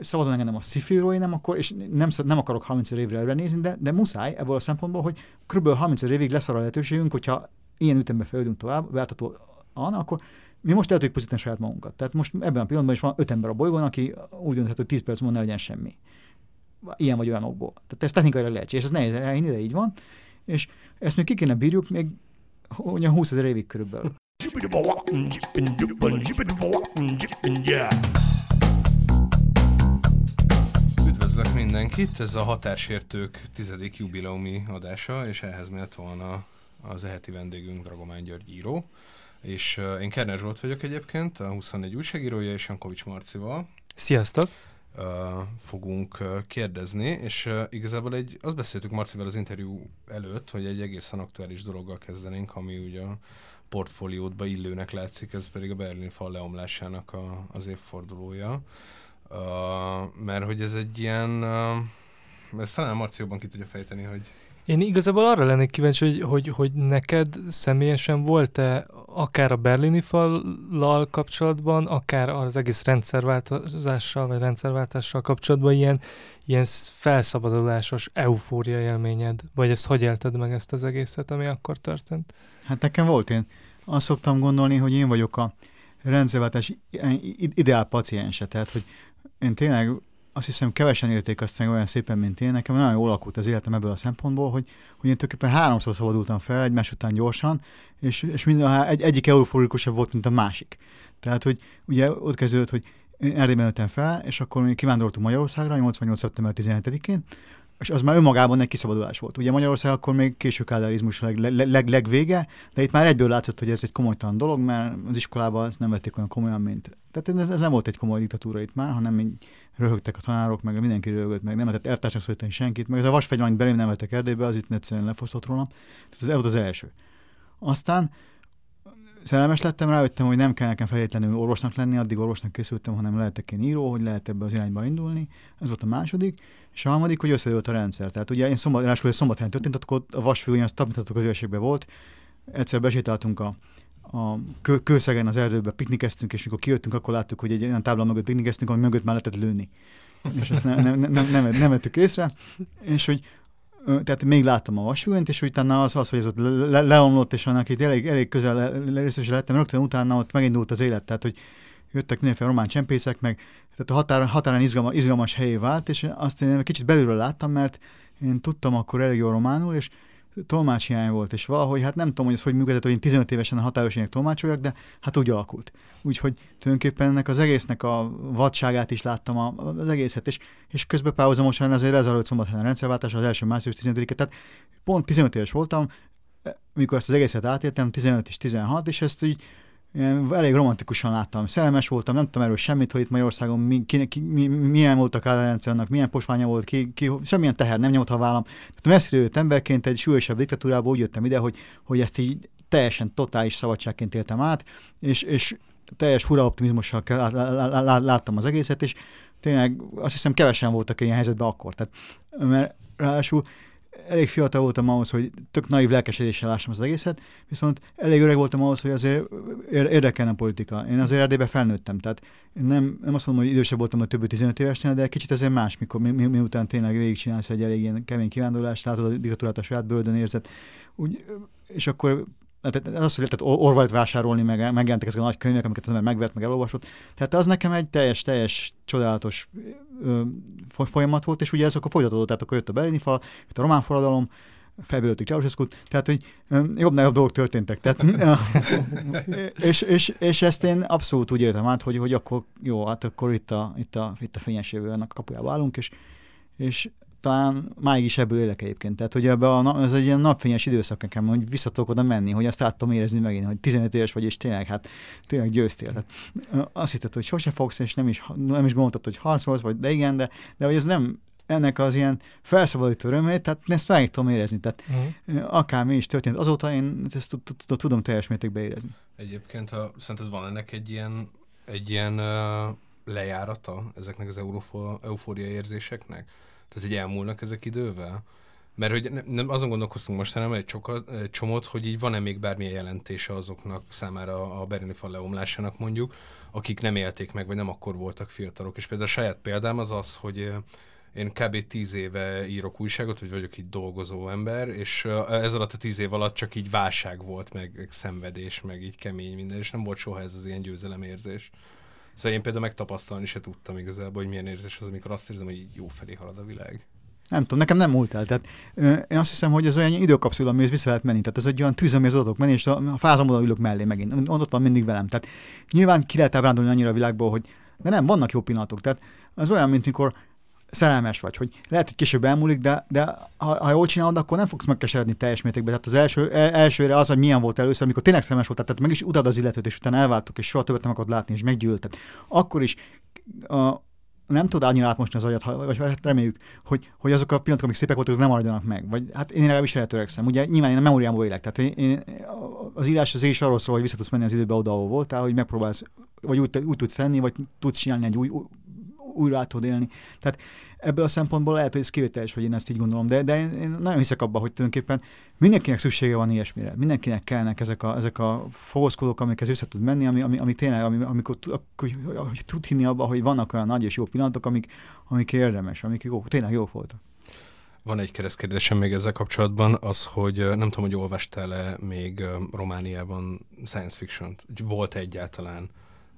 szabadon engedem a szifiról, nem akkor, és nem, nem akarok 30 évre előre nézni, de, de muszáj ebből a szempontból, hogy kb. 30 évig lesz arra lehetőségünk, hogyha ilyen ütembe fejlődünk tovább, váltató akkor mi most el tudjuk pusztítani saját magunkat. Tehát most ebben a pillanatban is van öt ember a bolygón, aki úgy dönthet, hogy 10 perc múlva ne legyen semmi. Ilyen vagy olyanokból. Tehát ez technikailag lehetséges, ez nehéz elhinni, de így van. És ezt még ki kéne bírjuk még olyan 20 ezer évig körülbelül. Üdvözlök mindenkit, ez a Határsértők tizedik jubileumi adása, és ehhez méltóan a, az eheti vendégünk Dragomán György író. És uh, én Kerner Zsolt vagyok egyébként, a 24 újságírója, és Jankovics Marcival. Sziasztok! Uh, fogunk uh, kérdezni, és uh, igazából egy, azt beszéltük Marcival az interjú előtt, hogy egy egészen aktuális dologgal kezdenénk, ami ugye a portfóliódba illőnek látszik, ez pedig a Berlin fal leomlásának a, az évfordulója. Uh, mert hogy ez egy ilyen, uh, ezt talán a Marci jobban ki tudja fejteni, hogy én igazából arra lennék kíváncsi, hogy, hogy, hogy neked személyesen volt-e akár a berlini fallal kapcsolatban, akár az egész rendszerváltozással, vagy rendszerváltással kapcsolatban ilyen, ilyen felszabadulásos eufória élményed? Vagy ezt hogy élted meg ezt az egészet, ami akkor történt? Hát nekem volt. Én azt szoktam gondolni, hogy én vagyok a rendszerváltás ideál paciense. Tehát, hogy én tényleg azt hiszem kevesen élték azt meg olyan szépen, mint én. Nekem nagyon jól alakult az életem ebből a szempontból, hogy, hogy én tulajdonképpen háromszor szabadultam fel egymás után gyorsan, és, és minden, egy, egyik euforikusabb volt, mint a másik. Tehát, hogy ugye ott kezdődött, hogy én Erdélyben fel, és akkor kivándoroltunk Magyarországra 88. szeptember 17-én, és az már önmagában egy kiszabadulás volt. Ugye Magyarország akkor még késő kádárizmus leg, leg, leg, legvége, de itt már egyből látszott, hogy ez egy komolytalan dolog, mert az iskolában ezt nem vették olyan komolyan, mint... Tehát ez, ez nem volt egy komoly diktatúra itt már, hanem így röhögtek a tanárok, meg mindenki röhögött, meg nem lehetett eltársnak szólítani senkit, meg ez a vasfegyver, amit belém nem vettek Erdélybe, az itt egyszerűen lefosztott róla. Ez volt az első. Aztán szerelmes lettem, rájöttem, hogy nem kell nekem feltétlenül orvosnak lenni, addig orvosnak készültem, hanem lehetek én író, hogy lehet ebbe az irányba indulni. Ez volt a második. És a harmadik, hogy összedőlt a rendszer. Tehát ugye én szombat, ráadásul szombathelyen történt, akkor a vasfő az tapintató közösségben volt. Egyszer besétáltunk a, a kő, kőszegen az erdőbe, piknikeztünk, és mikor kijöttünk, akkor láttuk, hogy egy olyan tábla mögött piknikeztünk, ami mögött már lehetett lőni. És ezt nem, nem, nem, nem, nem vettük észre. És hogy tehát még láttam a vasfüggönyt, és utána az, az hogy ez ott le, leomlott, és annak itt elég, elég közel részes lettem, rögtön utána ott megindult az élet, tehát hogy jöttek mindenféle román csempészek, meg tehát a határ, határán izgalmas, izgalmas helyé vált, és azt én kicsit belülről láttam, mert én tudtam akkor elég jó románul, és tolmácshiány volt, és valahogy, hát nem tudom, hogy ez hogy működött, hogy én 15 évesen a hatályos tolmácsoljak, de hát úgy alakult. Úgyhogy tulajdonképpen ennek az egésznek a vadságát is láttam a, az egészet, és, és közben párhuzamosan azért lezajlott szombathelyen rendszerváltás, az első március 15 tehát pont 15 éves voltam, mikor ezt az egészet átéltem, 15 és 16, és ezt így én elég romantikusan láttam. Szerelmes voltam, nem tudom erről semmit, hogy itt Magyarországon mi, ki, ki, mi, milyen volt a kádárrendszernek, milyen posványa volt, ki, ki, semmilyen teher nem nyomott a vállam. Tehát messziről jött emberként egy súlyosabb diktatúrából úgy jöttem ide, hogy, hogy ezt így teljesen totális szabadságként éltem át, és, és teljes fura optimizmussal láttam az egészet, és tényleg azt hiszem kevesen voltak ilyen helyzetben akkor. Tehát, mert ráadásul elég fiatal voltam ahhoz, hogy tök naív lelkesedéssel lássam az egészet, viszont elég öreg voltam ahhoz, hogy azért érdekelne a politika. Én azért Erdélybe felnőttem, tehát nem, nem azt mondom, hogy idősebb voltam a többi 15 évesnél, de kicsit azért más, mikor mi, mi, miután tényleg végigcsinálsz egy elég ilyen kemény kivándorlást, látod a diktatúrát a saját bőrödön érzed, úgy, és akkor tehát az, hogy lehetett Orwellt vásárolni, meg megjelentek ezek a nagy könyvek, amiket az ember megvett, meg elolvasott. Tehát az nekem egy teljes, teljes, csodálatos ö, folyamat volt, és ugye ez akkor folytatódott, tehát akkor jött a berlini fal, jött a román forradalom, felbőröltük ceausescu tehát hogy jobb-nagyobb dolgok történtek. Tehát, és, és, és, ezt én abszolút úgy értem át, hogy, hogy akkor jó, hát akkor itt a, itt a, itt a fényes jövő ennek a kapujába állunk, és, és talán máig is ebből élek egyébként. Tehát, hogy ebbe a, ez egy ilyen napfényes időszak nekem, hogy visszatok oda menni, hogy azt át tudom érezni megint, hogy 15 éves vagy, és tényleg, hát tényleg győztél. Tehát, azt hitted, hogy sose fogsz, és nem is, nem is gondoltad, hogy harcolsz, vagy de igen, de, de hogy ez nem, ennek az ilyen felszabadító örömét, tehát ezt meg tudom érezni. Tehát uh-huh. akármi is történt azóta, én ezt tudom teljes mértékben érezni. Egyébként, ha szerinted van ennek egy ilyen, egy ilyen lejárata ezeknek az eufória érzéseknek? Tehát, hogy elmúlnak ezek idővel? Mert hogy nem, azon gondolkoztunk most, hanem egy, csokat, egy csomót, hogy így van-e még bármilyen jelentése azoknak számára a berlini fal leomlásának mondjuk, akik nem élték meg, vagy nem akkor voltak fiatalok. És például a saját példám az az, hogy én kb. tíz éve írok újságot, vagy vagyok így dolgozó ember, és ez alatt a tíz év alatt csak így válság volt, meg, meg szenvedés, meg így kemény minden, és nem volt soha ez az ilyen győzelemérzés. Szóval én például megtapasztalni se tudtam igazából, hogy milyen érzés az, amikor azt érzem, hogy jó felé halad a világ. Nem tudom, nekem nem múlt el. Tehát, ö, én azt hiszem, hogy ez olyan időkapszula, amihez vissza lehet menni. Tehát ez egy olyan tűz, amihez adok menni, és a, a fázamodon ülök mellé megint. Ott van mindig velem. Tehát nyilván ki lehet ábrándulni annyira a világból, hogy de nem, vannak jó pillanatok. Tehát az olyan, mint mikor szerelmes vagy, hogy lehet, hogy később elmúlik, de, de ha, ha jól csinálod, akkor nem fogsz megkeseredni teljes mértékben. Tehát az első, el, elsőre az, hogy milyen volt először, amikor tényleg szerelmes voltál, tehát meg is utad az illetőt, és utána elváltok, és soha többet nem akarod látni, és meggyűlölted. Akkor is a, nem tud annyira átmosni az agyat, vagy hát reméljük, hogy, hogy azok a pillanatok, amik szépek voltak, azok nem maradjanak meg. Vagy hát én legalábbis erre törekszem. Ugye nyilván én a memóriámból élek. Tehát én, az írás az is arról szól, hogy vissza tudsz menni az időbe oda, ahol voltál, hogy megpróbálsz, vagy úgy, úgy tudsz tenni, vagy tudsz csinálni egy új, újra át tudod élni. Tehát ebből a szempontból lehet, hogy ez kivételes, hogy én ezt így gondolom, de, de én, én nagyon hiszek abban, hogy tulajdonképpen mindenkinek szüksége van ilyesmire. Mindenkinek kellnek ezek a, ezek a fogozkodók, amikhez össze tud menni, ami, ami, ami tényleg, ami, amikor hogy tud hinni abban, hogy vannak olyan nagy és jó pillanatok, amik, amik érdemes, amik jó, tényleg jó voltak. Van egy keresztkérdésem még ezzel kapcsolatban, az, hogy nem tudom, hogy olvastál-e még Romániában science fiction Volt egyáltalán?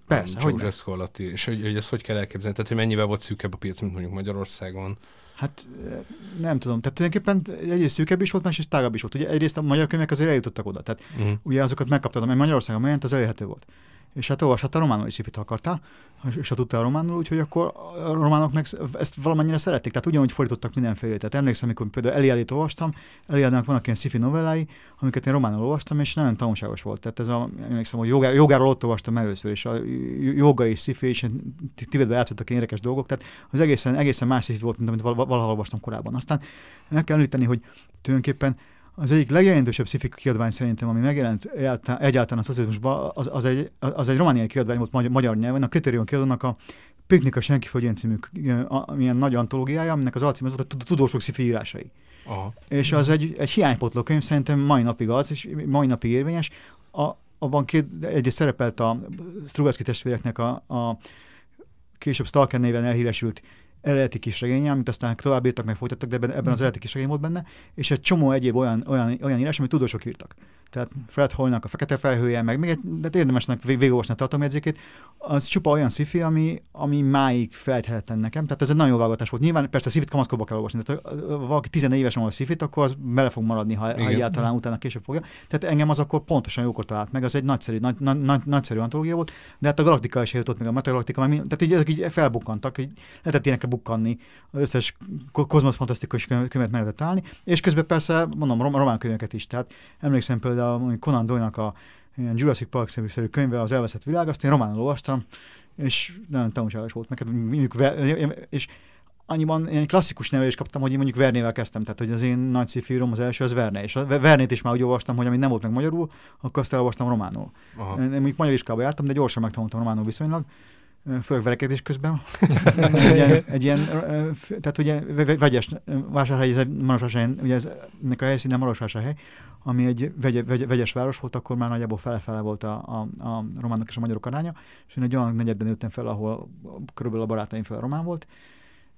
Persze, hogy alatt, és hogy, hogy ezt hogy kell elképzelni? Tehát, hogy mennyivel volt szűkebb a piac, mint mondjuk Magyarországon? Hát nem tudom. Tehát tulajdonképpen egyrészt szűkebb is volt, másrészt tágabb is volt. Ugye egyrészt a magyar könyvek azért eljutottak oda. Tehát uh-huh. ugye azokat megkaptad, amely Magyarországon megjelent, az elérhető volt és hát olvashatta románul is, ifit akartál, és ha tudtál románul, úgyhogy akkor a románok meg ezt valamennyire szerették, tehát ugyanúgy fordítottak mindenféle. Tehát emlékszem, amikor például Eliadit olvastam, Eliadnak vannak ilyen sci novellái, amiket én románul olvastam, és nagyon tanulságos volt. Tehát ez a, emlékszem, hogy jogá, jogáról ott olvastam először, és a joga és sci és Tibetben játszottak érdekes dolgok, tehát az egészen, egészen más sci volt, mint amit valahol olvastam korábban. Aztán meg kell említeni, hogy tulajdonképpen az egyik legjelentősebb sci kiadvány szerintem, ami megjelent egyáltalán a szocializmusban, az, az, egy, az egy romániai kiadvány volt magyar, magyar nyelven, a Kritérium kiadónak a Piknik a senki földjén című milyen nagy antológiája, aminek az alcím volt a tudósok sci írásai. Aha. És az egy, egy hiánypotló könyv, szerintem mai napig az, és mai napig érvényes. A, abban két, egy szerepelt a Strugatsky testvéreknek a, a később Stalker néven elhíresült eredeti kisregénye, amit aztán tovább írtak, meg folytattak, de ebben, ebben az mhm. eredeti kisregény volt benne, és egy csomó egyéb olyan, olyan, olyan írás, amit tudósok írtak tehát Fred Hoyle-nak a Fekete Felhője, meg még egy, de érdemesnek végigolvasni a tartalomjegyzékét, az csupa olyan sci ami, ami máig felejthetetlen nekem. Tehát ez egy nagyon jó válogatás volt. Nyilván persze szifit kamaszkorba kell olvasni. Tehát ha valaki 14 évesen a szifit, akkor az bele fog maradni, ha, ha egyáltalán utána később fogja. Tehát engem az akkor pontosan jókor talált meg, az egy nagyszerű, nagy, nagy, nagy, nagyszerű antológia volt, de hát a Galaktika is eljutott meg a Metagalaktika, tehát így, ezek így felbukkantak, így lehetett ilyenekre bukkanni, az összes kozmosz fantasztikus könyvet meg lehetett állni, és közben persze mondom román könyveket is. Tehát emlékszem például például Conan Doyle-nak a ilyen Jurassic Park szerű könyve, az elveszett világ, azt én románul olvastam, és nagyon tanulságos volt meg. Mondjuk, és annyiban ilyen klasszikus nevelést kaptam, hogy én mondjuk Vernével kezdtem, tehát hogy az én nagy szifírom az első az Verne, és a Vernét is már úgy olvastam, hogy amit nem volt meg magyarul, akkor azt elolvastam románul. Aha. Én mondjuk magyar iskolába jártam, de gyorsan megtanultam románul viszonylag, főleg verekedés közben. egy, ilyen, egy ilyen, tehát ugye vegyes vásárhely, ez Marosvásárhely, ugye ez, ennek a helyszíne Marosvásárhely, ami egy vegy, vegy, vegyes város volt, akkor már nagyjából fele-fele volt a, a, a románok és a magyarok aránya, és én egy olyan negyedben nőttem fel, ahol körülbelül a barátaim fel a román volt,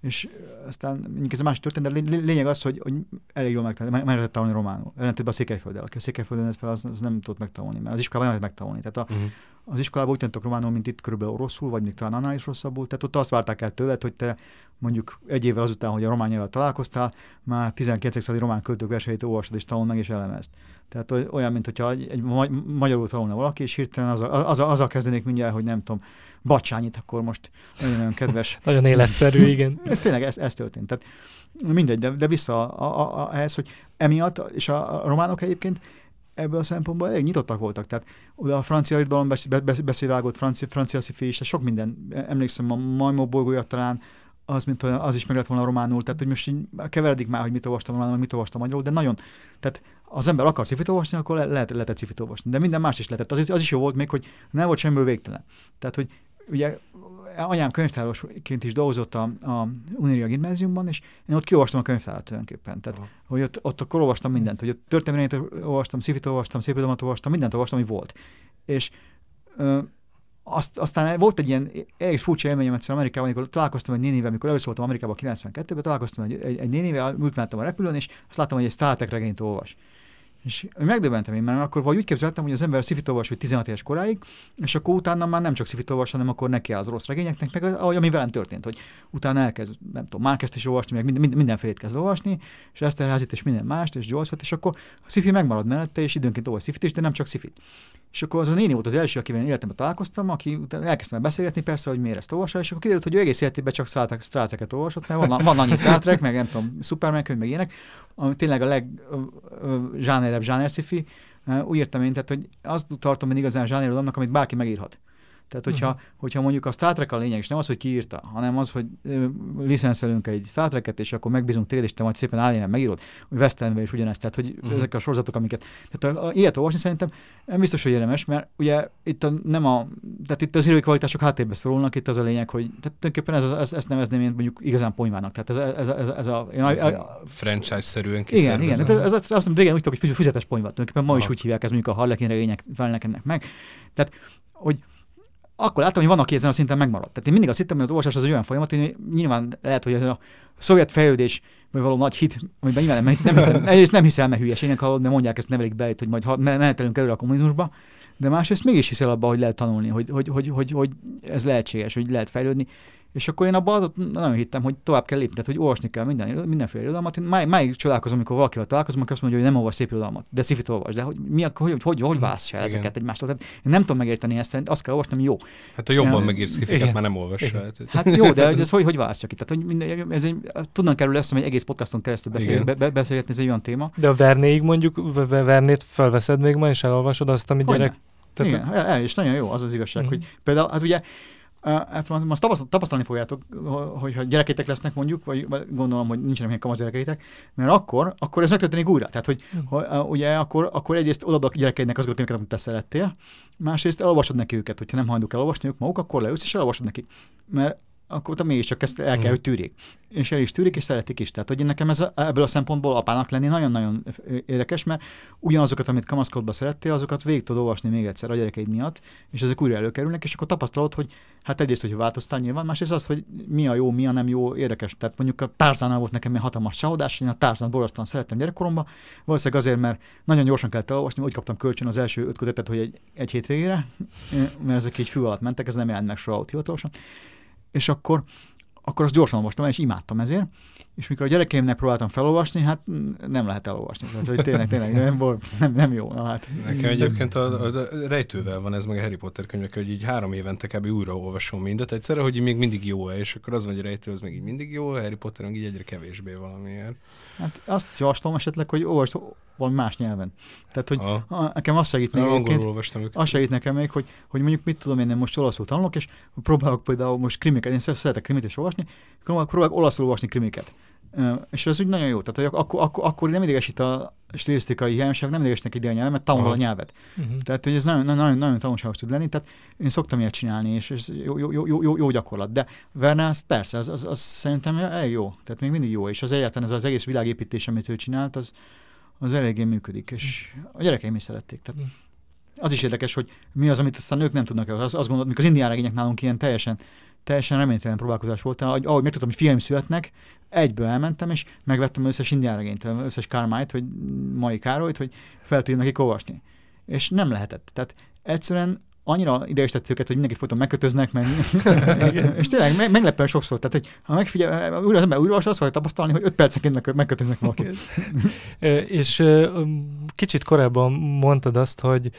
és aztán ez a másik történet, de lényeg az, hogy, hogy elég jól meg, meg lehetett tanulni románul. Ellentétben a Székelyfölddel. Aki a Székelyföldön fel, az, az, nem tudott megtanulni, mert az iskolában nem lehet megtanulni. Tehát a, uh-huh az iskolában úgy tanultak románul, mint itt körülbelül rosszul, vagy még talán annál is rosszabbul. Tehát ott azt várták el tőled, hogy te mondjuk egy évvel azután, hogy a román nyelvvel találkoztál, már 19. századi román költők verseit olvasod és tanul meg és elemezd. Tehát olyan, mint hogyha egy, egy magyarul tanulna valaki, és hirtelen az az, az, a kezdenék mindjárt, hogy nem tudom, bacsányit, akkor most nagyon-nagyon kedves. nagyon életszerű, igen. ez tényleg, ez, ez történt. Tehát mindegy, de, de vissza a, a, a, ehhez, hogy emiatt, és a, a románok egyébként ebből a szempontból elég nyitottak voltak. Tehát oda a francia irodalom beszélvágott, francia, francia szifi is, sok minden. Emlékszem, a Majmó bolygója talán az, mint az is meg lett volna románul, tehát hogy most így keveredik már, hogy mit olvastam románul, mit olvastam magyarul, de nagyon, tehát az ember akar cifit olvasni, akkor le, lehet, lehetett cifit olvasni, de minden más is lehetett. Az, az is jó volt még, hogy nem volt semmiből végtelen. Tehát, hogy ugye anyám könyvtárosként is dolgozott a, a Uniria gimnáziumban, és én ott kiolvastam a könyvtárat tulajdonképpen. Tehát, Aha. hogy ott, ott akkor olvastam mindent, hogy ott történelmet olvastam, szifit olvastam, szépirodalmat olvastam, mindent olvastam, ami volt. És ö, azt, aztán volt egy ilyen egész furcsa élményem egyszer Amerikában, amikor találkoztam egy nénivel, amikor először voltam Amerikában 92-ben, találkoztam egy, egy, egy nénivel, ült a repülőn, és azt láttam, hogy egy Star Trek regényt olvas. És megdöbbentem én, mert akkor vagy úgy képzeltem, hogy az ember szifit olvas, hogy 16 éves koráig, és akkor utána már nem csak szifit olvas, hanem akkor neki az rossz regényeknek, meg ahogy ami velem történt, hogy utána elkezd, nem tudom, Márkezt is olvasni, meg minden, mindenfélét kezd olvasni, és ezt elházít, és minden mást, és joyce és akkor a szifi megmarad mellette, és időnként olvas szifit is, de nem csak szifit. És akkor az a néni volt az első, akivel életemben találkoztam, aki elkezdtem beszélgetni persze, hogy miért ezt olvassa, és akkor kiderült, hogy ő egész életében csak Star Trek-et olvasott, mert van, van annyi Star meg nem tudom, Superman könyv, meg ilyenek, ami tényleg a legzsánerebb zsáner sci úgy értem én, tehát hogy azt tartom én igazán zsánerodalomnak, amit bárki megírhat. Tehát, hogyha, uh-huh. hogyha mondjuk a Star Trek a lényeg, és nem az, hogy kiírta, hanem az, hogy licenszelünk egy Star Trek-et, és akkor megbízunk téged, és te majd szépen álljen, megírod, hogy Westernbe is ugyanezt. Tehát, hogy uh-huh. ezek a sorozatok, amiket. Tehát a, a, ilyet olvasni szerintem nem biztos, hogy érdemes, mert ugye itt a, nem a, tehát itt az írói kvalitások háttérbe szorulnak, itt az a lényeg, hogy tehát tulajdonképpen ez, ez, ezt nevezném én mondjuk igazán ponyvának. Tehát ez, ez, ez, ez a, ez a, a franchise-szerűen Igen, igen. Tehát ez, ez, azt hiszem, régen úgy tudok, hogy füzetes ponyva. Tulajdonképpen ma is úgy hívják, ez mondjuk a Harlequin regények felnek ennek meg. Tehát, hogy akkor láttam, hogy van, aki ezen a szinten megmaradt. Tehát én mindig azt hittem, hogy az olvasás az egy olyan folyamat, hogy nyilván lehet, hogy ez a szovjet fejlődés, vagy való nagy hit, amiben nyilván nem, nem, egyrészt nem hiszel, mert hülyeségnek hallod, mert mondják ezt nevelik be, hogy majd menetelünk előre a kommunizmusba, de másrészt mégis hiszel abba, hogy lehet tanulni, hogy, hogy, hogy, hogy, hogy ez lehetséges, hogy lehet fejlődni. És akkor én abban az, nagyon hittem, hogy tovább kell lépni, tehát hogy olvasni kell minden, mindenféle irodalmat. Én máig, máig csodálkozom, amikor valakivel találkozom, aki azt mondja, hogy nem olvas szép irodalmat, de szifit olvas. De hogy, mi, hogy, hogy, hogy, hogy válasz el ezeket egymástól? Tehát én nem tudom megérteni ezt, azt kell olvasni, ami jó. Hát a jobban megírt szifiket már nem olvas Hát jó, de ez hogy, hogy válasz ki? Tehát, hogy minden, ez egy, tudnánk kerül lesz, hogy egész podcaston keresztül beszél, be, be, beszélgetni, ez egy olyan téma. De a Vernéig mondjuk, Vernét felveszed még ma, és elolvasod azt, amit gyerek... Tehát, Igen, el, és nagyon jó az az igazság, uh-huh. hogy például, hát ugye Hát most tapasztalni fogjátok, hogyha gyerekeitek lesznek mondjuk, vagy gondolom, hogy nincsenek ilyen kamasz gyerekeitek, mert akkor, akkor ez megtörténik újra. Tehát, hogy uh, ugye akkor, akkor egyrészt odaadok gyerekeidnek azokat a könyveket, amit te szerettél, másrészt elolvasod neki őket, hogyha nem hajlandók elolvani ők maguk, akkor leülsz és elolvasod neki. Mert akkor te mégiscsak ezt el kell, mm. hogy tűrik. És el is tűrik, és szeretik is. Tehát, hogy nekem ez a, ebből a szempontból apának lenni nagyon-nagyon érdekes, mert ugyanazokat, amit kamaszkodba szerettél, azokat végig tudod olvasni még egyszer a gyerekeid miatt, és ezek újra előkerülnek, és akkor tapasztalod, hogy hát egyrészt, hogy változtál nyilván, másrészt az, hogy mi a jó, mi a nem jó, érdekes. Tehát mondjuk a Tárzánál volt nekem egy hatalmas csahodás, én a Tárzán borzasztóan szerettem gyerekkoromban, valószínűleg azért, mert nagyon gyorsan kellett elolvasni, úgy kaptam kölcsön az első öt kötetet, hogy egy, egy hétvégére, mert ezek így fű alatt mentek, ez nem jelent meg soha ott hivatalosan és akkor, akkor azt gyorsan olvastam és imádtam ezért, és mikor a gyerekeimnek próbáltam felolvasni, hát nem lehet elolvasni. Tehát, hogy tényleg, tényleg nem, nem, nem jó. Na, hát. Nekem egyébként a, a, rejtővel van ez meg a Harry Potter könyvek, hogy így három évente kb. újra olvasom mindet egyszerre, hogy még mindig jó-e, és akkor az hogy a rejtő az még így mindig jó, a Harry Potter meg így egyre kevésbé valamiért. Hát azt javaslom esetleg, hogy olvasd valami más nyelven. Tehát, hogy a, nekem azt segít még egyébként, azt segít nekem még, hogy, hogy mondjuk mit tudom én, nem most olaszul tanulok, és próbálok például most krimiket, én szeretek krimit is olvasni, próbálok olaszul olvasni krimiket. És ez úgy nagyon jó. Tehát, hogy akkor, akkor, akkor nem idegesít a stilisztikai hiányosság, nem idegesít neki nyelvet, mert tanul a nyelvet. Uh-huh. Tehát, hogy ez nagyon, nagyon, nagyon tanulságos tud lenni. Tehát én szoktam ilyet csinálni, és ez jó, jó, jó, jó, jó gyakorlat. De Verne, az persze, az, az, az, szerintem elég jó. Tehát még mindig jó. És az egyáltalán ez az egész világépítés, amit ő csinált, az, az eléggé működik. És a gyerekeim is szerették. Tehát uh-huh. az is érdekes, hogy mi az, amit aztán ők nem tudnak. Az, azt gondolod, mikor az indián regények nálunk ilyen teljesen teljesen reménytelen próbálkozás volt. Ahogy, ahogy megtudtam, hogy fiaim születnek, egyből elmentem, és megvettem összes indián regényt, összes Kármájt, hogy mai Károlyt, hogy fel tudjam nekik olvasni. És nem lehetett. Tehát egyszerűen annyira idegesített őket, hogy mindenkit folyton megkötöznek, meg, és tényleg meg, meglepően sokszor. Tehát, hogy ha megfigyel, újra az ember újra azt fogja tapasztalni, hogy öt percenként megkötöznek valakit. és kicsit korábban mondtad azt, hogy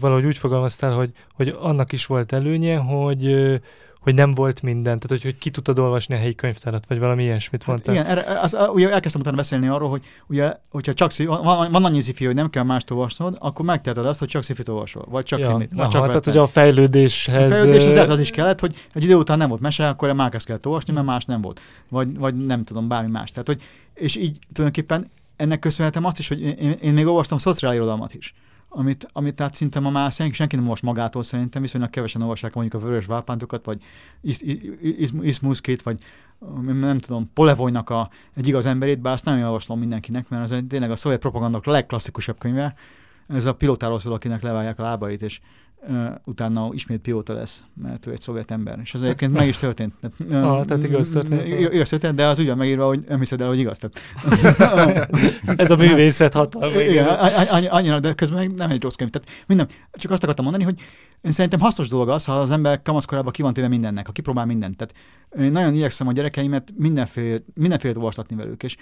valahogy úgy fogalmaztál, hogy, hogy annak is volt előnye, hogy hogy nem volt minden, tehát hogy, hogy ki tudtad olvasni a helyi könyvtárat, vagy valami ilyesmit hát mondtál. Igen, erre, az, ugye elkezdtem utána beszélni arról, hogy ugye, hogyha csak szív, van, van annyi szifi, hogy nem kell mást olvasnod, akkor megteheted azt, hogy csak szifit olvasol, vagy csak ja, krimit, vagy aha, csak tehát hogy a fejlődéshez... A fejlődéshez lehet az is kellett, hogy egy idő után nem volt mese, akkor már ezt kellett olvasni, mert más nem volt. Vagy, vagy nem tudom, bármi más. Tehát, hogy, és így tulajdonképpen ennek köszönhetem azt is, hogy én, én még olvastam szociálirodalmat is amit, amit tehát szinte ma már senki, senki nem olvas magától szerintem, viszonylag kevesen olvassák mondjuk a vörös vápántokat, vagy Ismuszkét, vagy nem tudom, Polevoynak a, egy igaz emberét, bár azt nagyon javaslom mindenkinek, mert az egy, tényleg a szovjet propagandok legklasszikusabb könyve. Ez a pilótáról szól, akinek levágják a lábait, és utána ismét pilóta lesz, mert ő egy szovjet ember. És ez egyébként meg is történt. Tehát, ah, tehát igaz történt. Igaz történt, de az ugyan megírva, hogy nem hiszed el, hogy igaz. Tehát. ez a művészet hatalma. Igen, annyira, de közben nem egy rossz könyv. Tehát minden, csak azt akartam mondani, hogy én szerintem hasznos dolog az, ha az ember kamaszkorában ki van téve mindennek, ha kipróbál mindent. Tehát én nagyon igyekszem a gyerekeimet mindenféle, mindenféle olvastatni velük, és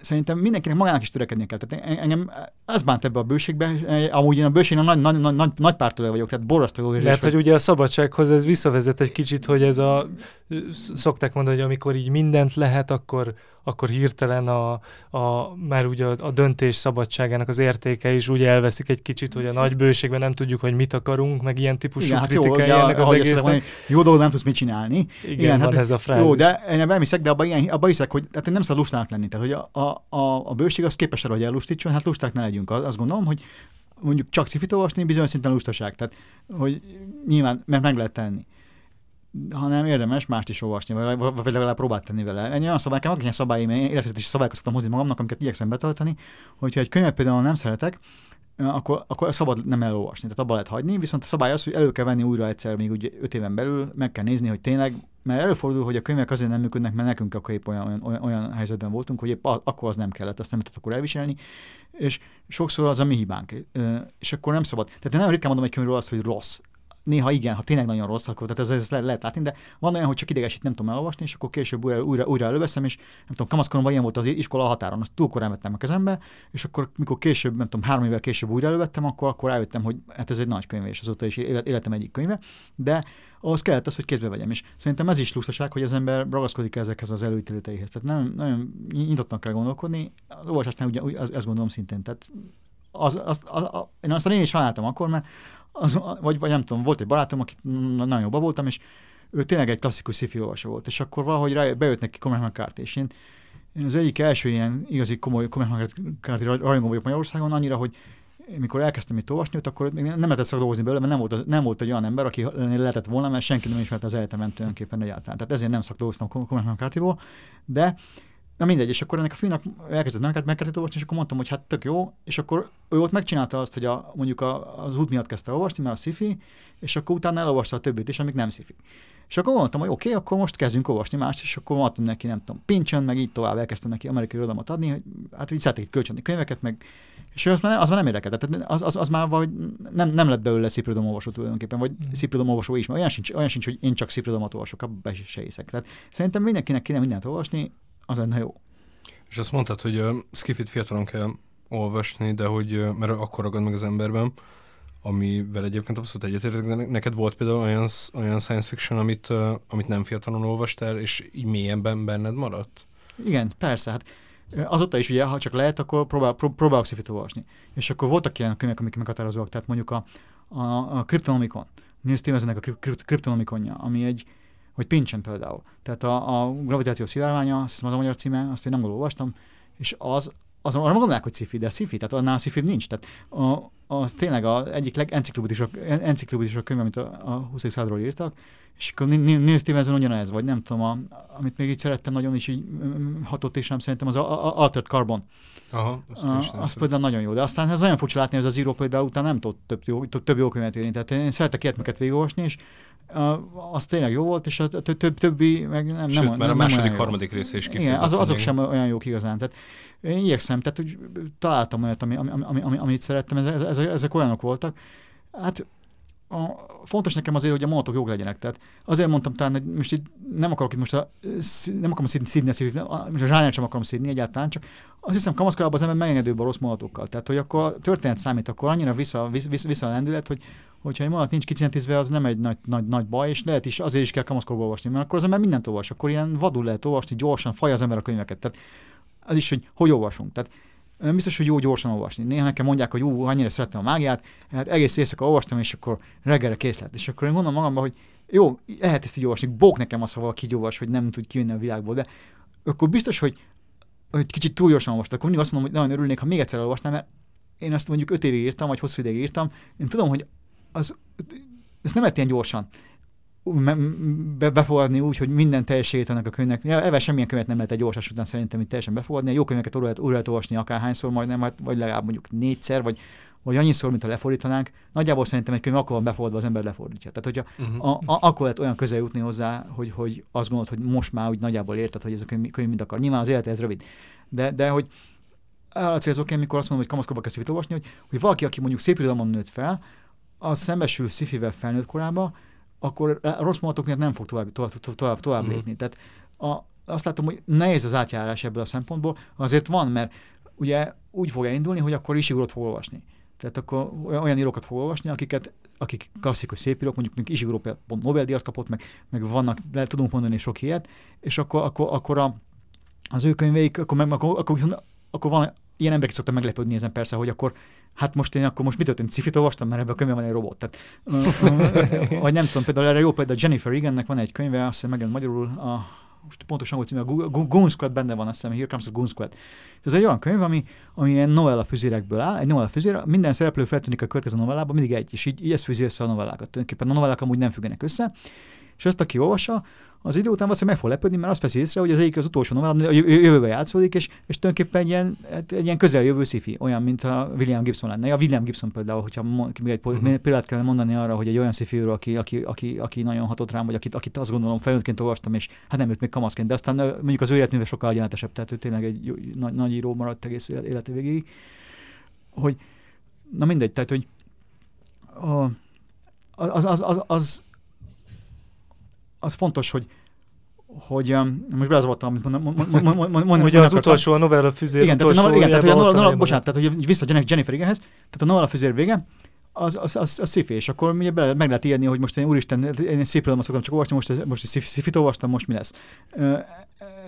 szerintem mindenkinek magának is törekedni kell. Tehát engem ez bánt ebbe a bőségbe, amúgy én a bőségnek nagy, nagy, nagy, nagy, nagy pártól vagyok, tehát borzasztó jó Mert hogy ugye a szabadsághoz ez visszavezet egy kicsit, hogy ez a, szokták mondani, hogy amikor így mindent lehet, akkor, akkor hirtelen a, a már ugye a, a döntés szabadságának az értéke is úgy elveszik egy kicsit, hogy a nagy bőségben nem tudjuk, hogy mit akarunk, meg ilyen típusú Igen, hát jó, ennek az egésznek. Mondani, jó dolog, nem tudsz mit csinálni. Igen, Igen hát, ez a frázis. Jó, de én ebben hiszek, de abban, abban hiszek, hogy tehát nem szabad lustának lenni. Tehát, hogy a, a, a, bőség az képes arra, hogy ellustítson, hát lusták ne legyünk. Azt gondolom, hogy mondjuk csak cifit olvasni, bizonyos szinten lustaság. Tehát, hogy nyilván, mert meg lehet tenni hanem érdemes mást is olvasni, vagy, vagy legalább próbált tenni vele. Ennyi olyan szabály, vannak ilyen szabályaim, életvezetési szabályokat szoktam hozni magamnak, amiket igyekszem betartani, hogyha egy könyvet például nem szeretek, akkor, akkor szabad nem elolvasni, tehát abba lehet hagyni, viszont a szabály az, hogy elő kell venni újra egyszer, még úgy öt éven belül, meg kell nézni, hogy tényleg, mert előfordul, hogy a könyvek azért nem működnek, mert nekünk akkor épp olyan, olyan, olyan helyzetben voltunk, hogy épp akkor az nem kellett, azt nem tudtuk akkor elviselni, és sokszor az a mi hibánk, és akkor nem szabad. Tehát én nagyon ritkán mondom egy könyvről azt, hogy rossz néha igen, ha tényleg nagyon rossz, akkor tehát ez, ez le, lehet látni, de van olyan, hogy csak idegesít, nem tudom elolvasni, és akkor később újra, újra, újra előveszem, és nem tudom, kamaszkoromban ilyen volt az iskola határon, azt túl korán vettem a kezembe, és akkor mikor később, nem tudom, három évvel később újra elővettem, akkor, akkor rájöttem, hogy hát ez egy nagy könyv, és azóta is életem egyik könyve, de ahhoz kellett az, hogy kézbe vegyem. És szerintem ez is lustaság, hogy az ember ragaszkodik ezekhez az előítéleteihez. Tehát nem, nagyon nyitottnak kell gondolkodni. Az olvasásnál ugye, az, azt gondolom szintén. Tehát az, az, az, az, én azt én is akkor, mert az, vagy, vagy nem tudom, volt egy barátom, akit nagyon jobban voltam, és ő tényleg egy klasszikus sci olvasó volt, és akkor valahogy rá, bejött neki Cormac McCarthy, és én, én az egyik első ilyen igazi komoly Cormac McCarthy rajongó vagyok Magyarországon, annyira, hogy mikor elkezdtem itt olvasni, ott, akkor nem lehetett szakdolgozni belőle, mert nem volt, nem volt egy olyan ember, aki lehetett volna, mert senki nem ismerte az egyetemen tulajdonképpen egyáltalán. Tehát ezért nem szakdolgoztam Cormac mccarthy de Na mindegy, és akkor ennek a fiúnak elkezdett meg, meg kellett olvasni, és akkor mondtam, hogy hát tök jó, és akkor ő ott megcsinálta azt, hogy a, mondjuk a, az út miatt kezdte olvasni, mert a sci és akkor utána elolvasta a többit is, amik nem sci És akkor mondtam, hogy oké, okay, akkor most kezdünk olvasni mást, és akkor adtam neki, nem tudom, pincsön, meg így tovább elkezdtem neki amerikai irodalmat adni, hogy hát így szeretnék kölcsönni könyveket, meg és az már, az már nem érdekelt, tehát az, az, az már vagy nem, nem lett belőle széprodom olvasó tulajdonképpen, vagy mm. olvasó is, mert olyan sincs, olyan sincs, hogy én csak széprodomat olvasok, abban se hiszek. Tehát szerintem mindenkinek kéne mindent olvasni, az lenne jó. És azt mondtad, hogy uh, Skifit fiatalon kell olvasni, de hogy, uh, mert akkor ragad meg az emberben, amivel egyébként abszolút egyetértek, de neked volt például olyan, olyan science fiction, amit, uh, amit nem fiatalon olvastál, és így mélyen benned maradt? Igen, persze. Hát azóta is ugye, ha csak lehet, akkor próbál, pró, próbálok szifit olvasni. És akkor voltak ilyen könyvek, amik meghatározóak, tehát mondjuk a, a, a Kryptonomicon, Neil Stevenson-nek a Kryptonomiconja, ami egy, hogy Pincsen például. Tehát a, a gravitáció szivárványa, azt hiszem az a magyar címe, azt én nem olvastam, és az, az arra gondolják, hogy sci de sci tehát annál sci nincs. Tehát a, az tényleg az egyik legenciklopédisabb könyv, amit a, a 20. századról írtak, és akkor Neil Stevenson ugyanez, vagy nem tudom, a, amit még így szerettem nagyon is így hatott és nem szerintem, az a, a Altered Carbon. Aha, azt a, az például nagyon jó, de aztán ez olyan furcsa látni, hogy az író például utána nem tud több jó, több jó könyvet írni. Tehát én szeretek ilyetmeket végigolvasni, és az tényleg jó volt, és a több, többi meg nem, Sőt, nem, mert a második, harmadik része is Igen, az, azok sem olyan jók igazán. Tehát én igyekszem, tehát hogy találtam olyat, ami, ami, ami, ami, amit szerettem, ezek, ezek olyanok voltak. Hát a, fontos nekem azért, hogy a monotok jók legyenek. Tehát azért mondtam talán, hogy most itt nem akarok itt most a, nem akarom szidni, szidni, szidni most a zsánert sem akarom szidni egyáltalán, csak azt hiszem kamaszkorában az ember megengedőbb a rossz monotokkal. Tehát, hogy akkor a történet számít, akkor annyira vissza, vissza, vissza a lendület, hogy hogyha egy mondat nincs kicinetizve, az nem egy nagy, nagy, nagy baj, és lehet is azért is kell kamaszkorba olvasni, mert akkor az ember mindent olvas, akkor ilyen vadul lehet olvasni, gyorsan, faj az ember a könyveket. Tehát az is, hogy hogy olvasunk. Tehát biztos, hogy jó gyorsan olvasni. Néha nekem mondják, hogy ú, annyira szeretem a mágiát, hát egész éjszaka olvastam, és akkor reggelre kész lett. És akkor én mondom magamban, hogy jó, lehet ezt így olvasni, bók nekem az, ha valaki így hogy nem tud kijönni a világból, de akkor biztos, hogy, hogy kicsit túl gyorsan olvastam. Akkor mindig azt mondom, hogy nagyon örülnék, ha még egyszer olvasnám, mert én azt mondjuk öt évig írtam, vagy hosszú ideig írtam, én tudom, hogy az, ezt nem lehet ilyen gyorsan be, befogadni úgy, hogy minden teljességét annak a könyvnek. Ja, ebben semmilyen könyvet nem lehet egy olvasás után szerintem itt teljesen befogadni. A jó könyveket újra lehet, lehet olvasni akárhányszor, majdnem, hát, vagy legalább mondjuk négyszer, vagy, vagy annyiszor, mint ha lefordítanánk. Nagyjából szerintem egy könyv akkor van befogadva, az ember lefordítja. Tehát, hogyha uh-huh. a, a, akkor lehet olyan közel jutni hozzá, hogy, hogy azt gondolod, hogy most már úgy nagyjából érted, hogy ez a könyv, könyv mit akar. Nyilván az élet ez rövid. De, de hogy elcélzok én, mikor azt mondom, hogy kamaszkorba kezd olvasni, hogy, hogy valaki, aki mondjuk szép irodalomon nőtt fel, az szembesül szifivel felnőtt korában, akkor a rossz mondatok miatt nem fog tovább, tovább, tovább, tovább mm. lépni. Tehát a, azt látom, hogy nehéz az átjárás ebből a szempontból, azért van, mert ugye úgy fog elindulni, hogy akkor Isigurot fog olvasni. Tehát akkor olyan írókat fog olvasni, akiket, akik klasszikus szép írók, mondjuk mint Isiguro pont Nobel-díjat kapott, meg, meg vannak, le tudunk mondani sok ilyet, és akkor, akkor, akkor a, az ő könyveik, akkor, meg, akkor, akkor, viszont, akkor van ilyen emberek szoktak meglepődni ezen persze, hogy akkor hát most én akkor most mit történt? Cifit olvastam, mert ebben a könyvben van egy robot. Tehát, vagy nem tudom, például erre jó például Jennifer Egannek van egy könyve, azt hiszem megjelent magyarul, a, most pontosan volt címe, a Goon Squad benne van, azt hiszem, Here Comes a Goon Squad. Ez egy olyan könyv, ami, ami ilyen novella füzérekből áll, egy novella füzér, minden szereplő feltűnik a következő novellában, mindig egy, és így, így ez fűzi össze a novellákat. Tulajdonképpen a novellák amúgy nem függenek össze, és ezt, aki olvassa, az idő után valószínűleg meg fog lepődni, mert azt veszi észre, hogy az egyik az utolsó novella, a jövőbe játszódik, és, és tulajdonképpen egy ilyen, hát egy ilyen közeljövő szifi, olyan, mint a William Gibson lenne. A William Gibson például, hogyha még egy uh-huh. példát kellene mondani arra, hogy egy olyan szifiről, aki, aki, aki, aki, nagyon hatott rám, vagy akit, akit azt gondolom felnőttként olvastam, és hát nem őt még kamaszként, de aztán mondjuk az ő életműve sokkal egyenletesebb, tehát ő tényleg egy nagy, nagy író maradt egész élete végéig. Hogy, na mindegy, tehát, hogy a, az, az, az, az, az fontos, hogy hogy um, most belezavartam, amit mondom, hogy az utolsó a novella füzér igen, tehát, a, igen, tehát, hogy a novella, bocsánat, tehát hogy vissza Jennifer Igenhez, tehát a novella füzér vége, az, az, az, az szifi, és akkor ugye be, meg lehet írni, hogy most én úristen, én szép irodalmat szoktam csak olvasni, most, most szifit olvastam, most mi lesz.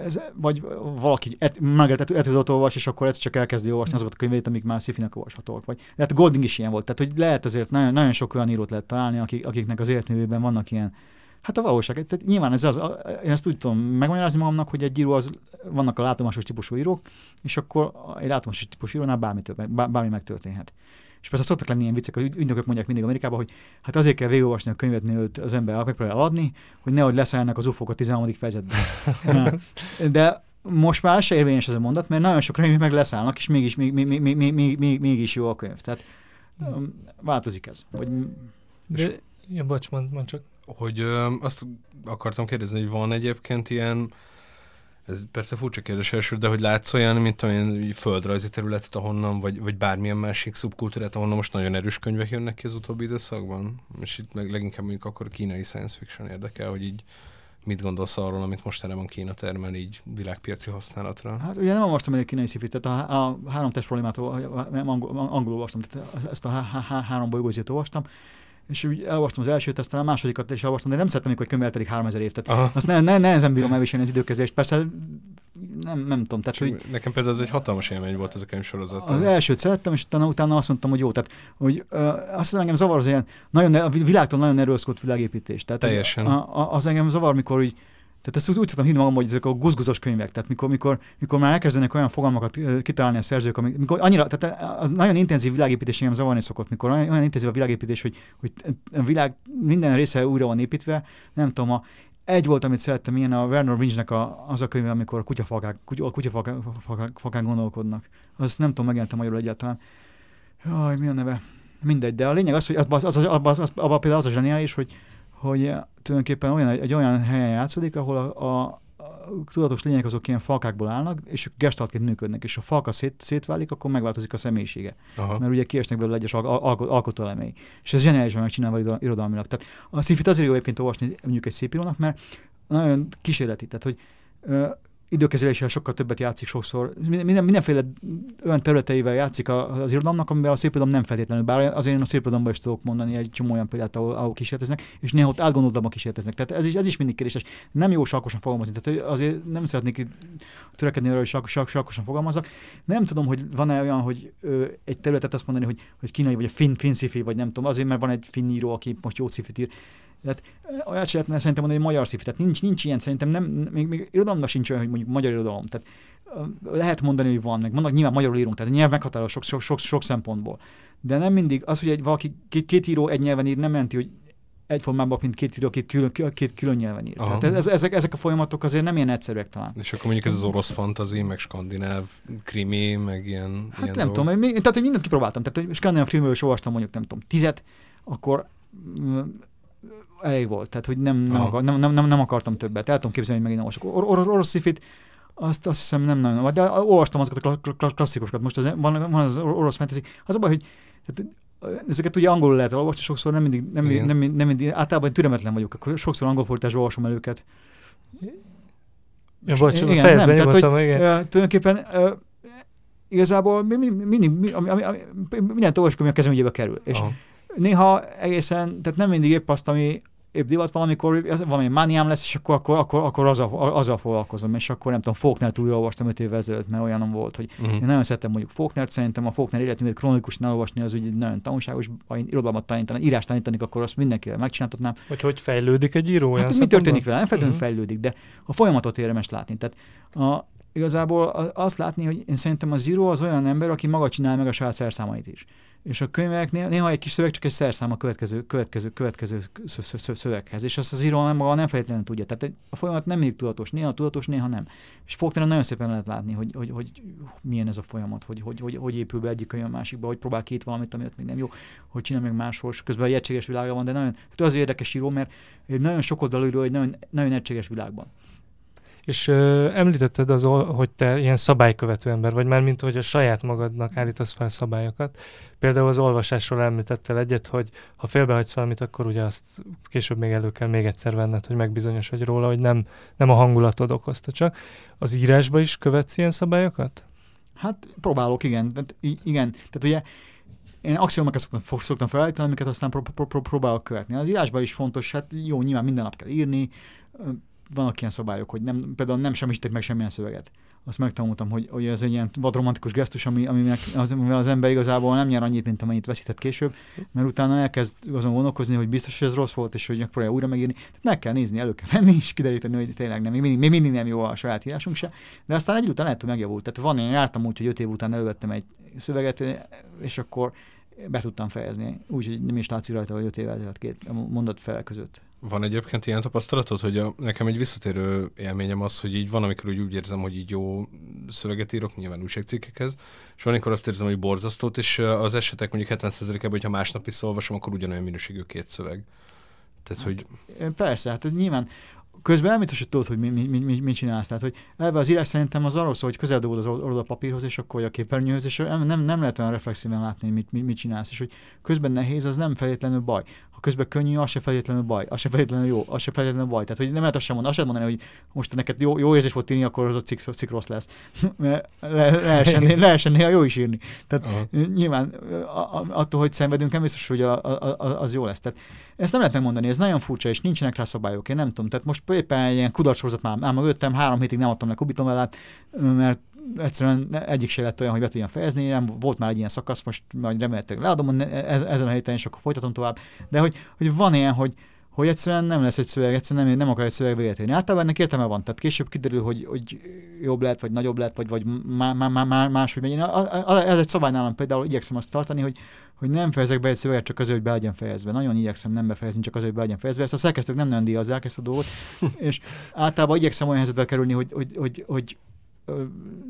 Ez, vagy valaki et, Margaret Atwoodot olvas, és akkor ez csak elkezdi olvasni azokat a könyveit, amik már szifinek olvashatóak. Vagy, hát Golding is ilyen volt, tehát hogy lehet azért nagyon, nagyon sok olyan írót lehet találni, akik, akiknek az életművében vannak ilyen Hát a valóság. Tehát nyilván ez az, én ezt úgy tudom megmagyarázni magamnak, hogy egy író az, vannak a látomásos típusú írók, és akkor egy látomásos típusú írónál bármi, bármi megtörténhet. És persze szoktak lenni ilyen viccek, hogy ügynökök mondják mindig Amerikában, hogy hát azért kell végigolvasni a könyvet, mielőtt az ember megpróbál adni, hogy nehogy leszállnak az ufók a 13. fejezetben. De most már se érvényes ez a mondat, mert nagyon sok könyv meg leszállnak, és mégis, még, még, még, még, még, még, mégis jó a könyv. Tehát um, változik ez. Vagy, De, ja, bocs, mond, mond csak hogy ö, azt akartam kérdezni, hogy van egyébként ilyen, ez persze furcsa kérdés első, de hogy látsz olyan, mint olyan földrajzi területet, ahonnan, vagy, vagy bármilyen másik szubkultúrát, ahonnan most nagyon erős könyvek jönnek ki az utóbbi időszakban? És itt meg leginkább mondjuk akkor kínai science fiction érdekel, hogy így mit gondolsz arról, amit mostanában Kína termel így világpiaci használatra? Hát ugye nem olvastam egy kínai szifit, tehát a, a három test problémát angol, angolul olvastam, tehát ezt a három bolygózét olvastam, és úgy elolvastam az elsőt, aztán a másodikat is elolvastam, de nem szeretem, amikor könyv eltelik 3000 év. Tehát Aha. azt ne, ne, nehezen bírom elviselni az időkezést. Persze nem, nem tudom. Tehát, hogy Nekem például ez egy hatalmas élmény volt ez a könyv sorozat. Az elsőt szerettem, és utána, utána azt mondtam, hogy jó. Tehát, hogy uh, azt hiszem, engem zavar az ilyen, nagyon, a világtól nagyon erőszkodott világépítés. Tehát, Teljesen. A, a, az engem zavar, mikor úgy, tehát ezt úgy, úgy szoktam hinni magam, hogy ezek a guzguzos könyvek, tehát mikor, mikor, mikor már elkezdenek olyan fogalmakat kitalálni a szerzők, amik, mikor annyira, tehát az nagyon intenzív világépítés engem zavarni szokott, mikor olyan, olyan intenzív a világépítés, hogy, hogy a világ minden része újra van építve, nem tudom, a, egy volt, amit szerettem, ilyen a Werner Winchnek a, az a könyve, amikor a kutyafalkák, kutya, kutyafalkák gondolkodnak. Azt nem tudom, megjelentem magyarul egyáltalán. Jaj, mi a neve? Mindegy, de a lényeg az, hogy abban az, az, az, az, az, az, például az a zseniális, hogy, hogy eh, tulajdonképpen olyan, egy olyan helyen játszódik, ahol a, a, tudatos lények azok ilyen falkákból állnak, és gestaltként működnek, és ha a falka szét, szétválik, akkor megváltozik a személyisége. Aha. Mert ugye kiesnek belőle egyes al- al- alkotóelemei. És ez zseniálisan megcsinálva irodalmilag. Tehát a szifit azért jó egyébként olvasni mondjuk egy szép írónak, mert nagyon kísérleti. Tehát, hogy időkezeléssel sokkal többet játszik sokszor. Minden, mindenféle olyan területeivel játszik az irodalomnak, amivel a szép irodalom nem feltétlenül. Bár azért én a szép irodalomban is tudok mondani egy csomó olyan példát, ahol, ahol kísérleteznek, és néha ott átgondoltabban kísérleteznek. Tehát ez is, ez is mindig kérdéses. Nem jó sarkosan fogalmazni. Tehát azért nem szeretnék törekedni arra, hogy sark, sark, sarkosan fogalmazok. Nem tudom, hogy van-e olyan, hogy ö, egy területet azt mondani, hogy, hogy kínai, vagy a finn, finn szifi, vagy nem tudom, azért, mert van egy finn író, aki most jó szifit ír tehát olyat sem lehetne szerintem mondani, hogy magyar szív. Tehát nincs, nincs ilyen, szerintem nem, még, még irodalomban sincs olyan, hogy mondjuk magyar irodalom. Tehát lehet mondani, hogy van, meg vannak, nyilván magyarul írunk, tehát a nyelv meghatározó sok, sok, sok, sok szempontból. De nem mindig, az, hogy egy, valaki két, két író egy nyelven ír, nem jelenti, hogy egyformában, mint két író, két külön, két külön nyelven ír. Aha. Tehát ez, ezek, ezek a folyamatok azért nem ilyen egyszerűek talán. És akkor mondjuk ez az orosz fantazi, meg skandináv krimi, meg ilyen Hát ilyen nem dolgok. tudom, én, tehát hogy mindent kipróbáltam. Tehát, hogy skandináv krimiből is olvastam mondjuk, nem tudom, tizet, akkor mm, elég volt. Tehát, hogy nem, nem, akar, nem, nem, nem, akartam többet. El tudom képzelni, hogy megint olvasok. Or, or, orosz szifit, azt, azt hiszem nem nagyon, de olvastam azokat a kla- kla- klasszikusokat. Most az, van, van az orosz fantasy. Az a baj, hogy tehát, ezeket ugye angolul lehet elolvasni, sokszor nem mindig, nem, nem, nem, nem mindig, általában türelmetlen vagyok, akkor sokszor angol fordításban olvasom el őket. Ja, bocs, Igen, fejezd nem, tehát, nyugodtan, igen. Tulajdonképpen igazából mi, mi, mindig, mi, ami, ami, ami, mindent olvasok, ami a kezem ügyébe kerül. És Aha. Néha egészen, tehát nem mindig épp azt, ami épp divat valamikor, az- valami mániám lesz, és akkor, akkor, akkor, akkor azzal, azzal foglalkozom, és akkor nem tudom, Faulknert újra olvastam öt évvel ezelőtt, mert olyanom volt, hogy Uh-huh. én nagyon szeretem mondjuk Faulknert, szerintem a Faulkner életművét kronikusan elolvasni, az úgy nagyon tanulságos, ha én irodalmat tanítani, írás tanítanik, akkor azt mindenkivel megcsináltatnám. Vagy hogy fejlődik egy író Hát mi történik vele? Nem feltétlenül Mhm. fejlődik, de a folyamatot érdemes látni. Tehát a, igazából azt látni, hogy én szerintem a Zero az olyan ember, aki maga csinál meg a saját szerszámait is. És a könyvek néha, egy kis szöveg csak egy szerszám a következő, következő, következő szö- szö- szö- szöveghez, és azt az író nem maga nem feltétlenül tudja. Tehát a folyamat nem mindig tudatos, néha tudatos, néha nem. És Faulkner nagyon szépen lehet látni, hogy, hogy, hogy milyen ez a folyamat, hogy, hogy, hogy, hogy épül be egyik könyv a másikba, hogy próbál két valamit, ami ott még nem jó, hogy csinál meg máshol, és közben egy egységes világa van, de nagyon, hát az érdekes író, mert egy nagyon sokoldalú író, egy nagyon, nagyon egységes világban. És ö, említetted az, hogy te ilyen szabálykövető ember vagy, már mint hogy a saját magadnak állítasz fel szabályokat. Például az olvasásról említettel egyet, hogy ha félbehagysz valamit, akkor ugye azt később még elő kell még egyszer venned, hogy megbizonyosodj róla, hogy nem, nem a hangulatod okozta csak. Az írásba is követsz ilyen szabályokat? Hát próbálok, igen. Tehát, igen. Tehát ugye én axiomokat szoktam, szoktam felállítani, amiket aztán pró- pró- pró- próbálok követni. Az írásban is fontos, hát jó, nyilván minden nap kell írni, vannak ilyen szabályok, hogy nem, például nem semmisítek meg semmilyen szöveget. Azt megtanultam, hogy, hogy ez egy ilyen vadromantikus gesztus, ami, aminek az, amivel az ember igazából nem nyer annyit, mint amennyit veszített később, mert utána elkezd azon gondolkozni, hogy biztos, hogy ez rossz volt, és hogy megpróbálja újra megírni. Tehát meg kell nézni, elő kell venni, és kideríteni, hogy tényleg nem, még mindig, még mindig nem jó a saját írásunk se. De aztán egy után lehet, hogy megjavult. Tehát van, én jártam úgy, hogy öt év után elővettem egy szöveget, és akkor be tudtam fejezni. Úgyhogy nem is látszik rajta, hogy öt év eltelt két mondat fel között. Van egyébként ilyen tapasztalatod, hogy a, nekem egy visszatérő élményem az, hogy így van, amikor úgy, úgy érzem, hogy így jó szöveget írok, nyilván újságcikkekhez, és van, amikor azt érzem, hogy borzasztót, és az esetek mondjuk 70%-ában, hogyha másnap is olvasom, akkor ugyanolyan minőségű két szöveg. Tehát, Hát, hogy Persze, hát ez nyilván közben nem biztos, hogy tudod, hogy mi, mi, mi, mi, mit csinálsz. Tehát, hogy elve az írás szerintem az arról szól, hogy közel dobod az oldal a papírhoz, és akkor a képernyőhöz, és nem, nem, nem lehet olyan reflexíven látni, mit, mit, mit csinálsz, és hogy közben nehéz, az nem feltétlenül baj. Közben könnyű, az se feltétlenül baj, az se feltétlenül jó, az se feltétlenül baj. Tehát, hogy nem lehet azt sem mondani, azt sem mondani, hogy most neked jó, jó érzés volt írni, akkor az a cikk, cikk rossz lesz. Le, lehessen, lehessen néha jó is írni. Tehát aha. nyilván attól, hogy szenvedünk, nem biztos, hogy a, a, a, az jó lesz. Tehát ezt nem lehet megmondani, ez nagyon furcsa, és nincsenek rá szabályok, én nem tudom. Tehát most éppen ilyen kudarcsorozat már, már mögöttem, három hétig nem adtam le kubitonvelát, mert egyszerűen egyik se lett olyan, hogy be tudjam fejezni, nem volt már egy ilyen szakasz, most majd remélhetőleg leadom ez, ezen a héten, és akkor folytatom tovább. De hogy, hogy van ilyen, hogy, hogy egyszerűen nem lesz egy szöveg, egyszerűen nem, nem akar egy szöveg véget érni. Általában ennek értelme van, tehát később kiderül, hogy, hogy jobb lett, vagy nagyobb lett, vagy, vagy má, má, má, má, máshogy megy. Ez egy szabály nálam például, igyekszem azt tartani, hogy, hogy nem fejezek be egy szöveget csak azért, hogy be legyen fejezve. Nagyon igyekszem nem befejezni, csak azért, hogy be legyen fejezve. Ezt a szerkesztők nem nagyon díjazzák ezt a dolgot, és általában igyekszem olyan helyzetbe kerülni, hogy, hogy, hogy, hogy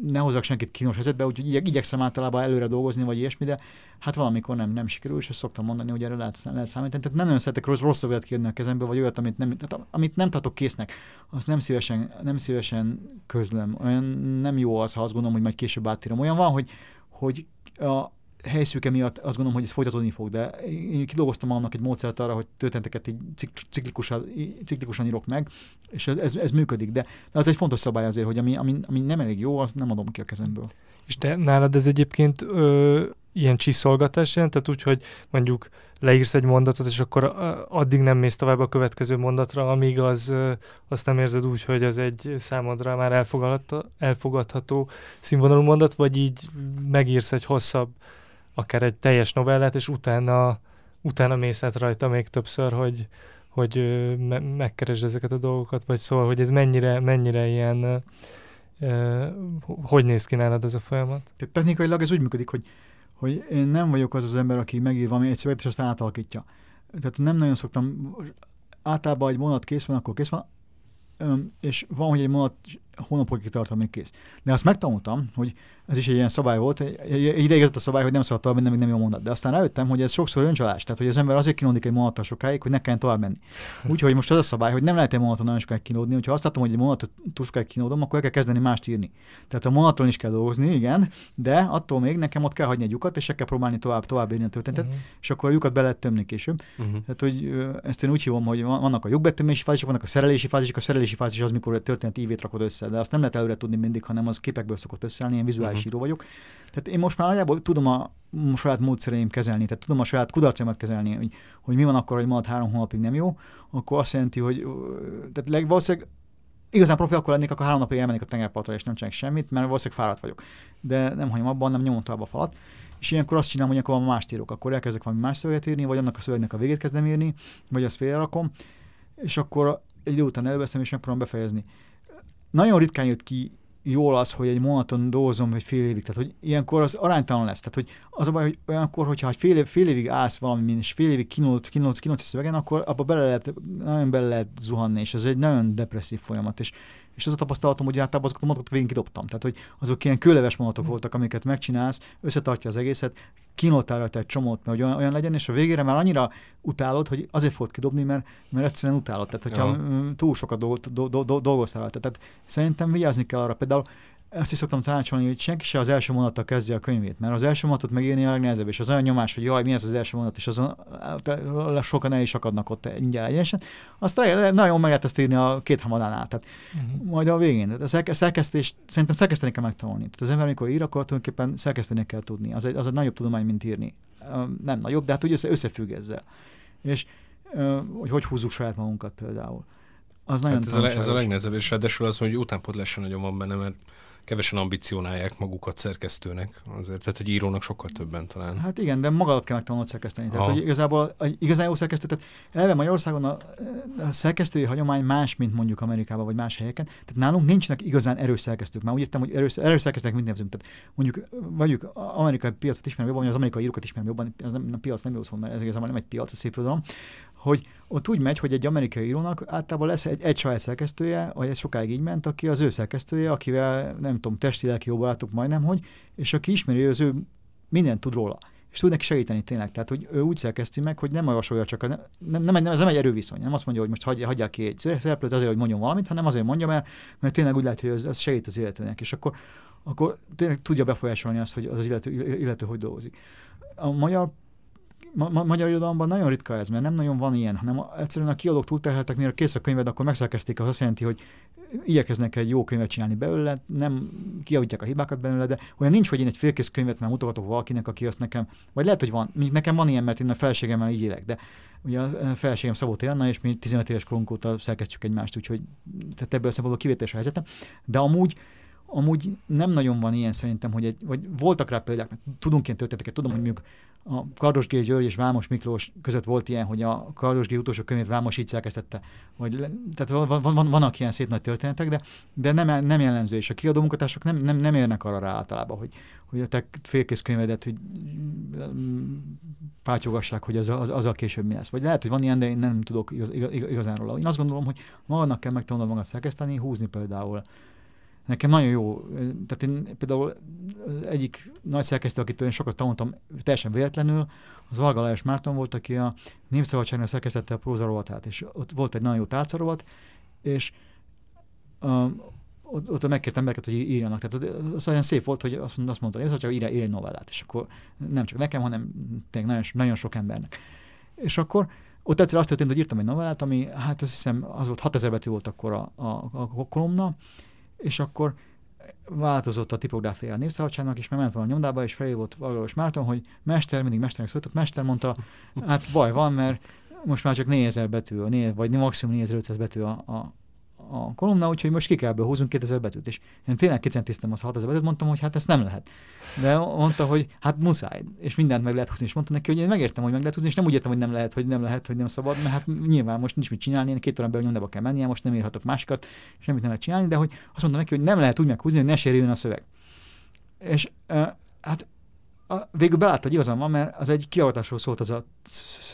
ne hozzak senkit kínos helyzetbe, úgyhogy igyek, igyekszem általában előre dolgozni, vagy ilyesmi, de hát valamikor nem, nem sikerül, és ezt szoktam mondani, hogy erre lehet, lehet számítani. Tehát nem nagyon szeretek rossz, rossz szöveget kérni a kezembe, vagy olyat, amit nem, tehát amit nem tartok késznek, azt nem szívesen, nem szívesen közlöm. Olyan nem jó az, ha azt gondolom, hogy majd később átírom. Olyan van, hogy, hogy a helyszűke miatt azt gondolom, hogy ez folytatódni fog, de én kidolgoztam annak egy módszert arra, hogy történeteket így cik- ciklikusan, ciklikusan írok meg, és ez, ez, ez működik, de, de az egy fontos szabály azért, hogy ami, ami, ami nem elég jó, az nem adom ki a kezemből. És te nálad ez egyébként ö, ilyen csiszolgatás jelent, tehát úgy, hogy mondjuk leírsz egy mondatot, és akkor addig nem mész tovább a következő mondatra, amíg az, azt nem érzed úgy, hogy az egy számodra már elfogadható, elfogadható színvonalú mondat, vagy így megírsz egy hosszabb, akár egy teljes novellát, és utána, utána mész át rajta még többször, hogy, hogy me- megkeresd ezeket a dolgokat, vagy szóval, hogy ez mennyire, mennyire ilyen ö, hogy néz ki nálad ez a folyamat? Tehát technikailag ez úgy működik, hogy, hogy én nem vagyok az az ember, aki megír valami egy szöveget, és aztán átalakítja. Tehát nem nagyon szoktam, általában egy mondat kész van, akkor kész van, és van, hogy egy mondat hónapokig tart, amíg kész. De azt megtanultam, hogy ez is egy ilyen szabály volt, ideig ez a szabály, hogy nem szabad tovább menni, még nem jó mondat. De aztán rájöttem, hogy ez sokszor öncsalás, tehát hogy az ember azért kínódik egy mondattal sokáig, hogy ne kelljen tovább menni. Úgyhogy most az a szabály, hogy nem lehet egy monaton nagyon sokáig kínódni, hogyha azt látom, hogy egy monatot túl sokáig kínódom, akkor el kell kezdeni mást írni. Tehát a monaton is kell dolgozni, igen, de attól még nekem ott kell hagyni egy lyukat, és kell próbálni tovább, tovább írni a történetet, uh-huh. és akkor a lyukat be lehet tömni később. Uh-huh. Tehát, hogy ezt én úgy hívom, hogy vannak a lyukbetömési fázisok, vannak a szerelési fázisok, a szerelési fázis az, mikor a történet ívét rakod össze, de azt nem lehet előre tudni mindig, hanem az képekből szokott összeállni, én vizuális uh-huh. író vagyok. Tehát én most már nagyjából tudom a saját módszereim kezelni, tehát tudom a saját kudarcaimat kezelni, hogy, hogy mi van akkor, hogy majd három hónapig nem jó, akkor azt jelenti, hogy tehát legvalószínűleg igazán profi akkor lennék, akkor három napig elmennék a tengerpartra, és nem csinálok semmit, mert valószínűleg fáradt vagyok. De nem hagyom abban, nem nyomom tovább a falat. És ilyenkor azt csinálom, hogy akkor van más írok, akkor elkezdek valami más szöveget írni, vagy annak a szövegnek a végét kezdem írni, vagy azt félrerakom, és akkor egy idő után előveszem, és megpróbálom befejezni. Nagyon ritkán jött ki jól az, hogy egy monaton dolgozom, vagy fél évig. Tehát, hogy ilyenkor az aránytalan lesz. Tehát, hogy az a baj, hogy olyankor, hogyha egy fél, év, fél évig állsz valami, és fél évig kinult, kinult, kinult a szövegen, akkor abba bele lehet, nagyon bele lehet zuhanni, és ez egy nagyon depresszív folyamat. És és az a tapasztalatom, hogy általában azokat a mondatokat végén kidobtam. Tehát, hogy azok ilyen kőleves mondatok voltak, amiket megcsinálsz, összetartja az egészet, kínoltál rajta egy csomót, mert hogy olyan, olyan legyen, és a végére már annyira utálod, hogy azért fogod kidobni, mert, mert egyszerűen utálod. Tehát, hogyha ja. túl sokat dolgoztál rajta. Tehát szerintem vigyázni kell arra. Például azt is szoktam tanácsolni, hogy senki se az első mondattal kezdje a könyvét, mert az első mondatot megírni a legnehezebb, és az olyan nyomás, hogy jaj, mi ez az első mondat, és azon sokan el is akadnak ott mindjárt egyenesen. Azt nagyon meg lehet ezt írni a két hamadánál, tehát uh-huh. majd a végén. A szerkesztés, szerintem szerkeszteni kell megtanulni. Tehát az ember, amikor ír, akkor tulajdonképpen szerkeszteni kell tudni. Az egy, az egy nagyobb tudomány, mint írni. Nem nagyobb, de hát úgy össze, összefügg ezzel. És hogy hogy húzzuk saját magunkat például. Az nagyon hát ez, a, ez a legnehezebb, és ráadásul az, hogy utánpótlás nagyon van benne, mert kevesen ambicionálják magukat szerkesztőnek, azért, tehát hogy írónak sokkal többen talán. Hát igen, de magadat kell megtanulnod szerkeszteni. Tehát, hogy igazából igazán jó szerkesztő, tehát eleve Magyarországon a, a szerkesztői hagyomány más, mint mondjuk Amerikában vagy más helyeken. Tehát nálunk nincsenek igazán erős szerkesztők. Már úgy értem, hogy erős, erős szerkesztők mit nevezünk. Tehát mondjuk vagyunk amerikai piacot ismerem jobban, vagy az amerikai írókat ismerem jobban, az nem, a piac nem jó szó, mert ez igazából nem egy piac, a szép irodalom, hogy ott úgy megy, hogy egy amerikai írónak általában lesz egy, egy saját szerkesztője, vagy ez sokáig így ment, aki az ő szerkesztője, akivel nem tudom, testi-lelki jó barátok majdnem, hogy, és aki ismeri, az ő mindent tud róla és tud neki segíteni tényleg. Tehát, hogy ő úgy szerkeszti meg, hogy nem javasolja csak, nem, nem, nem, ez nem egy erőviszony, nem azt mondja, hogy most hagyja, hagyják ki egy szereplőt azért, hogy mondjon valamit, hanem azért mondja, mert, mert tényleg úgy lehet, hogy ez, ez segít az illetőnek, és akkor, akkor tényleg tudja befolyásolni azt, hogy az, az illető, illető hogy dolgozik. A magyar ma, ma, magyar irodalomban nagyon ritka ez, mert nem nagyon van ilyen, hanem egyszerűen a kiadók túlterheltek, mire kész a könyved, akkor megszerkezték, az azt jelenti, hogy igyekeznek egy jó könyvet csinálni belőle, nem kiavítják a hibákat belőle, de olyan nincs, hogy én egy félkész könyvet már mutogatok valakinek, aki azt nekem, vagy lehet, hogy van, mondjuk nekem van ilyen, mert én a felségemmel így élek, de ugye a felségem Szabó Anna, és mi 15 éves korunk óta szerkesztjük egymást, úgyhogy tehát ebből a szempontból kivételes helyzetem, de amúgy amúgy nem nagyon van ilyen szerintem, hogy egy, vagy voltak rá példák, mert tudunk ilyen történeteket, tudom, hogy mondjuk a Kardos G. György és Vámos Miklós között volt ilyen, hogy a Kardos G. utolsó könyvét Vámos így szerkesztette. Vagy, tehát van, van, van, vannak ilyen szép nagy történetek, de, de nem, nem jellemző, és a kiadó munkatársak nem, nem, nem érnek arra rá általában, hogy, hogy a te félkész könyvedet, hogy pátyogassák, hogy az, az, az a később mi lesz. Vagy lehet, hogy van ilyen, de én nem tudok igaz, igaz, igazán róla. Én azt gondolom, hogy magadnak kell megtanulnod magad szerkeszteni, húzni például Nekem nagyon jó, tehát én például egyik nagy szerkesztő, akitől én sokat tanultam teljesen véletlenül, az Valga Lajos Márton volt, aki a Népszabadságnak szerkesztette a próza rovatát, és ott volt egy nagyon jó tárcarovat, és uh, ott, ott megkért embereket, hogy írjanak. Tehát az olyan szép volt, hogy azt, azt mondta, hogy csak írj, írj egy novellát, és akkor nem csak nekem, hanem tényleg nagyon, nagyon sok embernek. És akkor ott egyszer azt történt, hogy írtam egy novellát, ami hát azt hiszem az volt 6000 betű volt akkor a, a, a kolumna, és akkor változott a tipográfia a népszabadságnak, és ment volna a nyomdába, és felhívott Valós Márton, hogy mester, mindig mesternek szólított, mester mondta, hát baj van, mert most már csak 4000 betű, vagy maximum 4500 betű a, a, a kolumna, úgyhogy most ki kell ebből húzunk 2000 betűt. És én tényleg kicentéztem az 6000 betűt, mondtam, hogy hát ezt nem lehet. De mondta, hogy hát muszáj, és mindent meg lehet húzni. És mondta neki, hogy én megértem, hogy meg lehet húzni, és nem úgy értem, hogy nem lehet, hogy nem lehet, hogy nem szabad, mert hát nyilván most nincs mit csinálni, én két órán belül nyomdába kell mennie, most nem írhatok másikat, semmit nem lehet csinálni, de hogy azt mondta neki, hogy nem lehet úgy meghúzni, hogy ne sérüljön a szöveg. És hát a, végül belátta, hogy igazam van, mert az egy kiagatásról szólt az a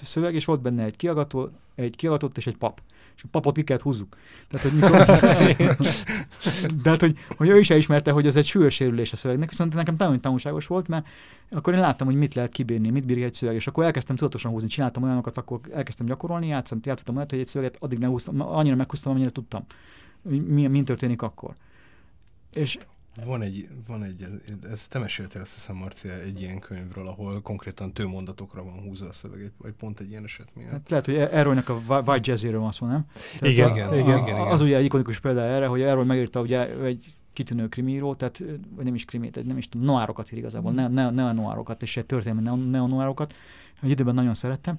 szöveg, és volt benne egy kiagató, egy kiagatott és egy pap. És a papot ki kellett húzzuk. Tehát, hogy mikor... De hát, hogy, hogy ő is elismerte, hogy ez egy súlyos sérülés a szövegnek, viszont nekem nagyon tanulságos volt, mert akkor én láttam, hogy mit lehet kibírni, mit bír egy szöveg, és akkor elkezdtem tudatosan húzni, csináltam olyanokat, akkor elkezdtem gyakorolni, játszottam, játszottam olyat, hogy egy szöveget addig meghúztam, annyira meghúztam, amennyire tudtam, mi, mi történik akkor. És van egy, van egy, ez te meséltél azt hiszem, Marcia, egy ilyen könyvről, ahol konkrétan mondatokra van húzva a szöveg, vagy pont egy ilyen eset miatt. Hát lehet, hogy Errolnek a White Jazzy-ről van szó, nem? Tehát igen, a, igen, a, igen, igen, Az ugye egy ikonikus példa erre, hogy Errol megírta ugye egy kitűnő krimíró, tehát vagy nem is krimét, nem is tudom, noárokat ír igazából, ne, ne, ne a noárokat, és egy történelmi neo-noárokat, egy időben nagyon szerettem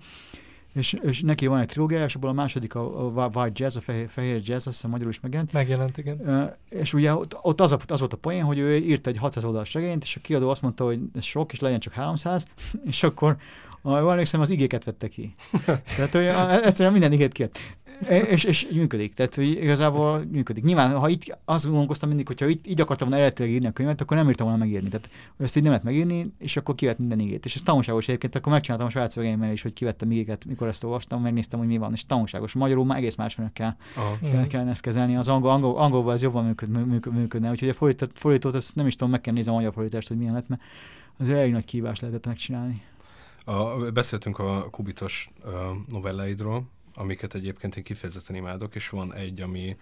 és, és neki van egy trilógia, és abból a második a, a White Jazz, a fehér, fehér Jazz, azt hiszem magyarul is megjelent. Megjelent, igen. Uh, és ugye ott, ott az, a, az volt a poén, hogy ő írt egy 600 oldalas regényt, és a kiadó azt mondta, hogy ez sok, és legyen csak 300, és akkor jól emlékszem, az igéket vette ki. Tehát hogy egyszerűen minden igét kijött. És, és működik, tehát hogy igazából működik. Nyilván, ha itt azt gondolkoztam mindig, hogyha itt, így akartam volna eredetileg írni a könyvet, akkor nem írtam volna megírni. Tehát ezt így nem lehet megírni, és akkor kivett minden igét. És ez tanulságos egyébként, akkor megcsináltam a saját szövegeimmel is, hogy kivettem igéket, mikor ezt olvastam, megnéztem, hogy mi van, és tanulságos. Magyarul már egész máshogy kell, kell, kell ezt kezelni. Az angol, angol, angolban ez jobban működ, működ, működne. Úgyhogy a fordítót, fordítót ezt nem is tudom, meg kell nézni a magyar fordítást, hogy milyen lett, mert az elég nagy kívás lehetett megcsinálni. A, beszéltünk a kubitos uh, novelláidról, amiket egyébként én kifejezetten imádok, és van egy, ami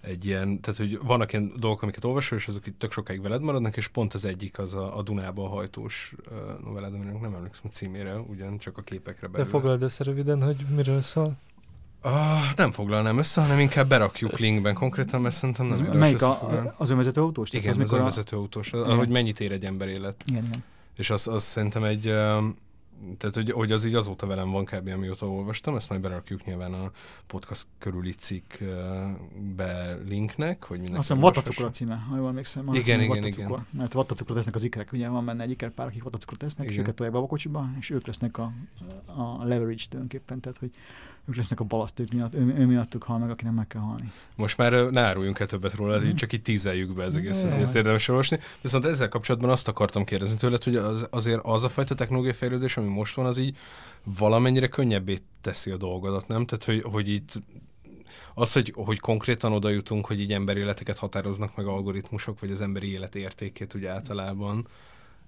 egy ilyen, tehát hogy vannak ilyen dolgok, amiket olvasol, és azok itt tök sokáig veled maradnak, és pont az egyik az a, a Dunába hajtós uh, novellád, aminek nem emlékszem a címére, ugyan csak a képekre belül. De foglald össze röviden, hogy miről szól? Uh, nem foglalnám össze, hanem inkább berakjuk linkben konkrétan, mert szerintem nem érdemes Melyik a, az önvezető autós? Igen, az, az önvezető autós, a... ahogy mennyit ér egy ember élet. Igen, igen. És az, az szerintem egy, tehát, hogy, hogy az így azóta velem van kb. amióta olvastam, ezt majd berakjuk nyilván a podcast körüli cikkbe linknek, hogy mindenki... Azt hiszem vatacukor a címe, ha jól emlékszem. Igen, igen, igen. Mert vatacukor tesznek az ikrek, ugye van benne egy ikerpár, akik vatacukor tesznek, igen. és őket tolják be a kocsiba, és ők lesznek a, a leverage tulajdonképpen, tehát hogy ők lesznek a balaszt, ők miatt, ő, ő miattuk hal meg, akinek meg kell halni. Most már ne áruljunk el többet róla, mm. csak itt tízeljük be ez egész, ezt érdemes olvasni. Viszont ezzel kapcsolatban azt akartam kérdezni tőled, hogy az, azért az a fajta technológiai fejlődés, ami most van, az így valamennyire könnyebbé teszi a dolgodat, nem? Tehát, hogy, hogy itt az, hogy, hogy konkrétan oda jutunk, hogy így emberi életeket határoznak meg algoritmusok, vagy az emberi élet értékét úgy általában,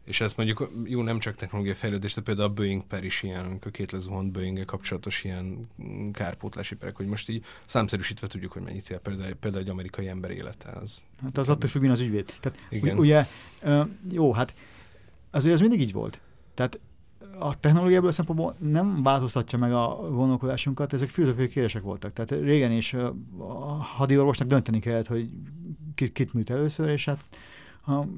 és ez mondjuk jó, nem csak technológiai fejlődés, de például a Boeing per is ilyen, a két lezuhant boeing kapcsolatos ilyen kárpótlási perek, hogy most így számszerűsítve tudjuk, hogy mennyit ér például, például egy amerikai ember élete. Az, hát az attól függ, az ügyvéd. Tehát, Igen. Ugye, jó, hát azért ez mindig így volt. Tehát a technológia ebből a szempontból nem változtatja meg a gondolkodásunkat, ezek filozófiai kérdések voltak. Tehát régen is a hadiorvosnak dönteni kellett, hogy kit, kit műt először, és hát ha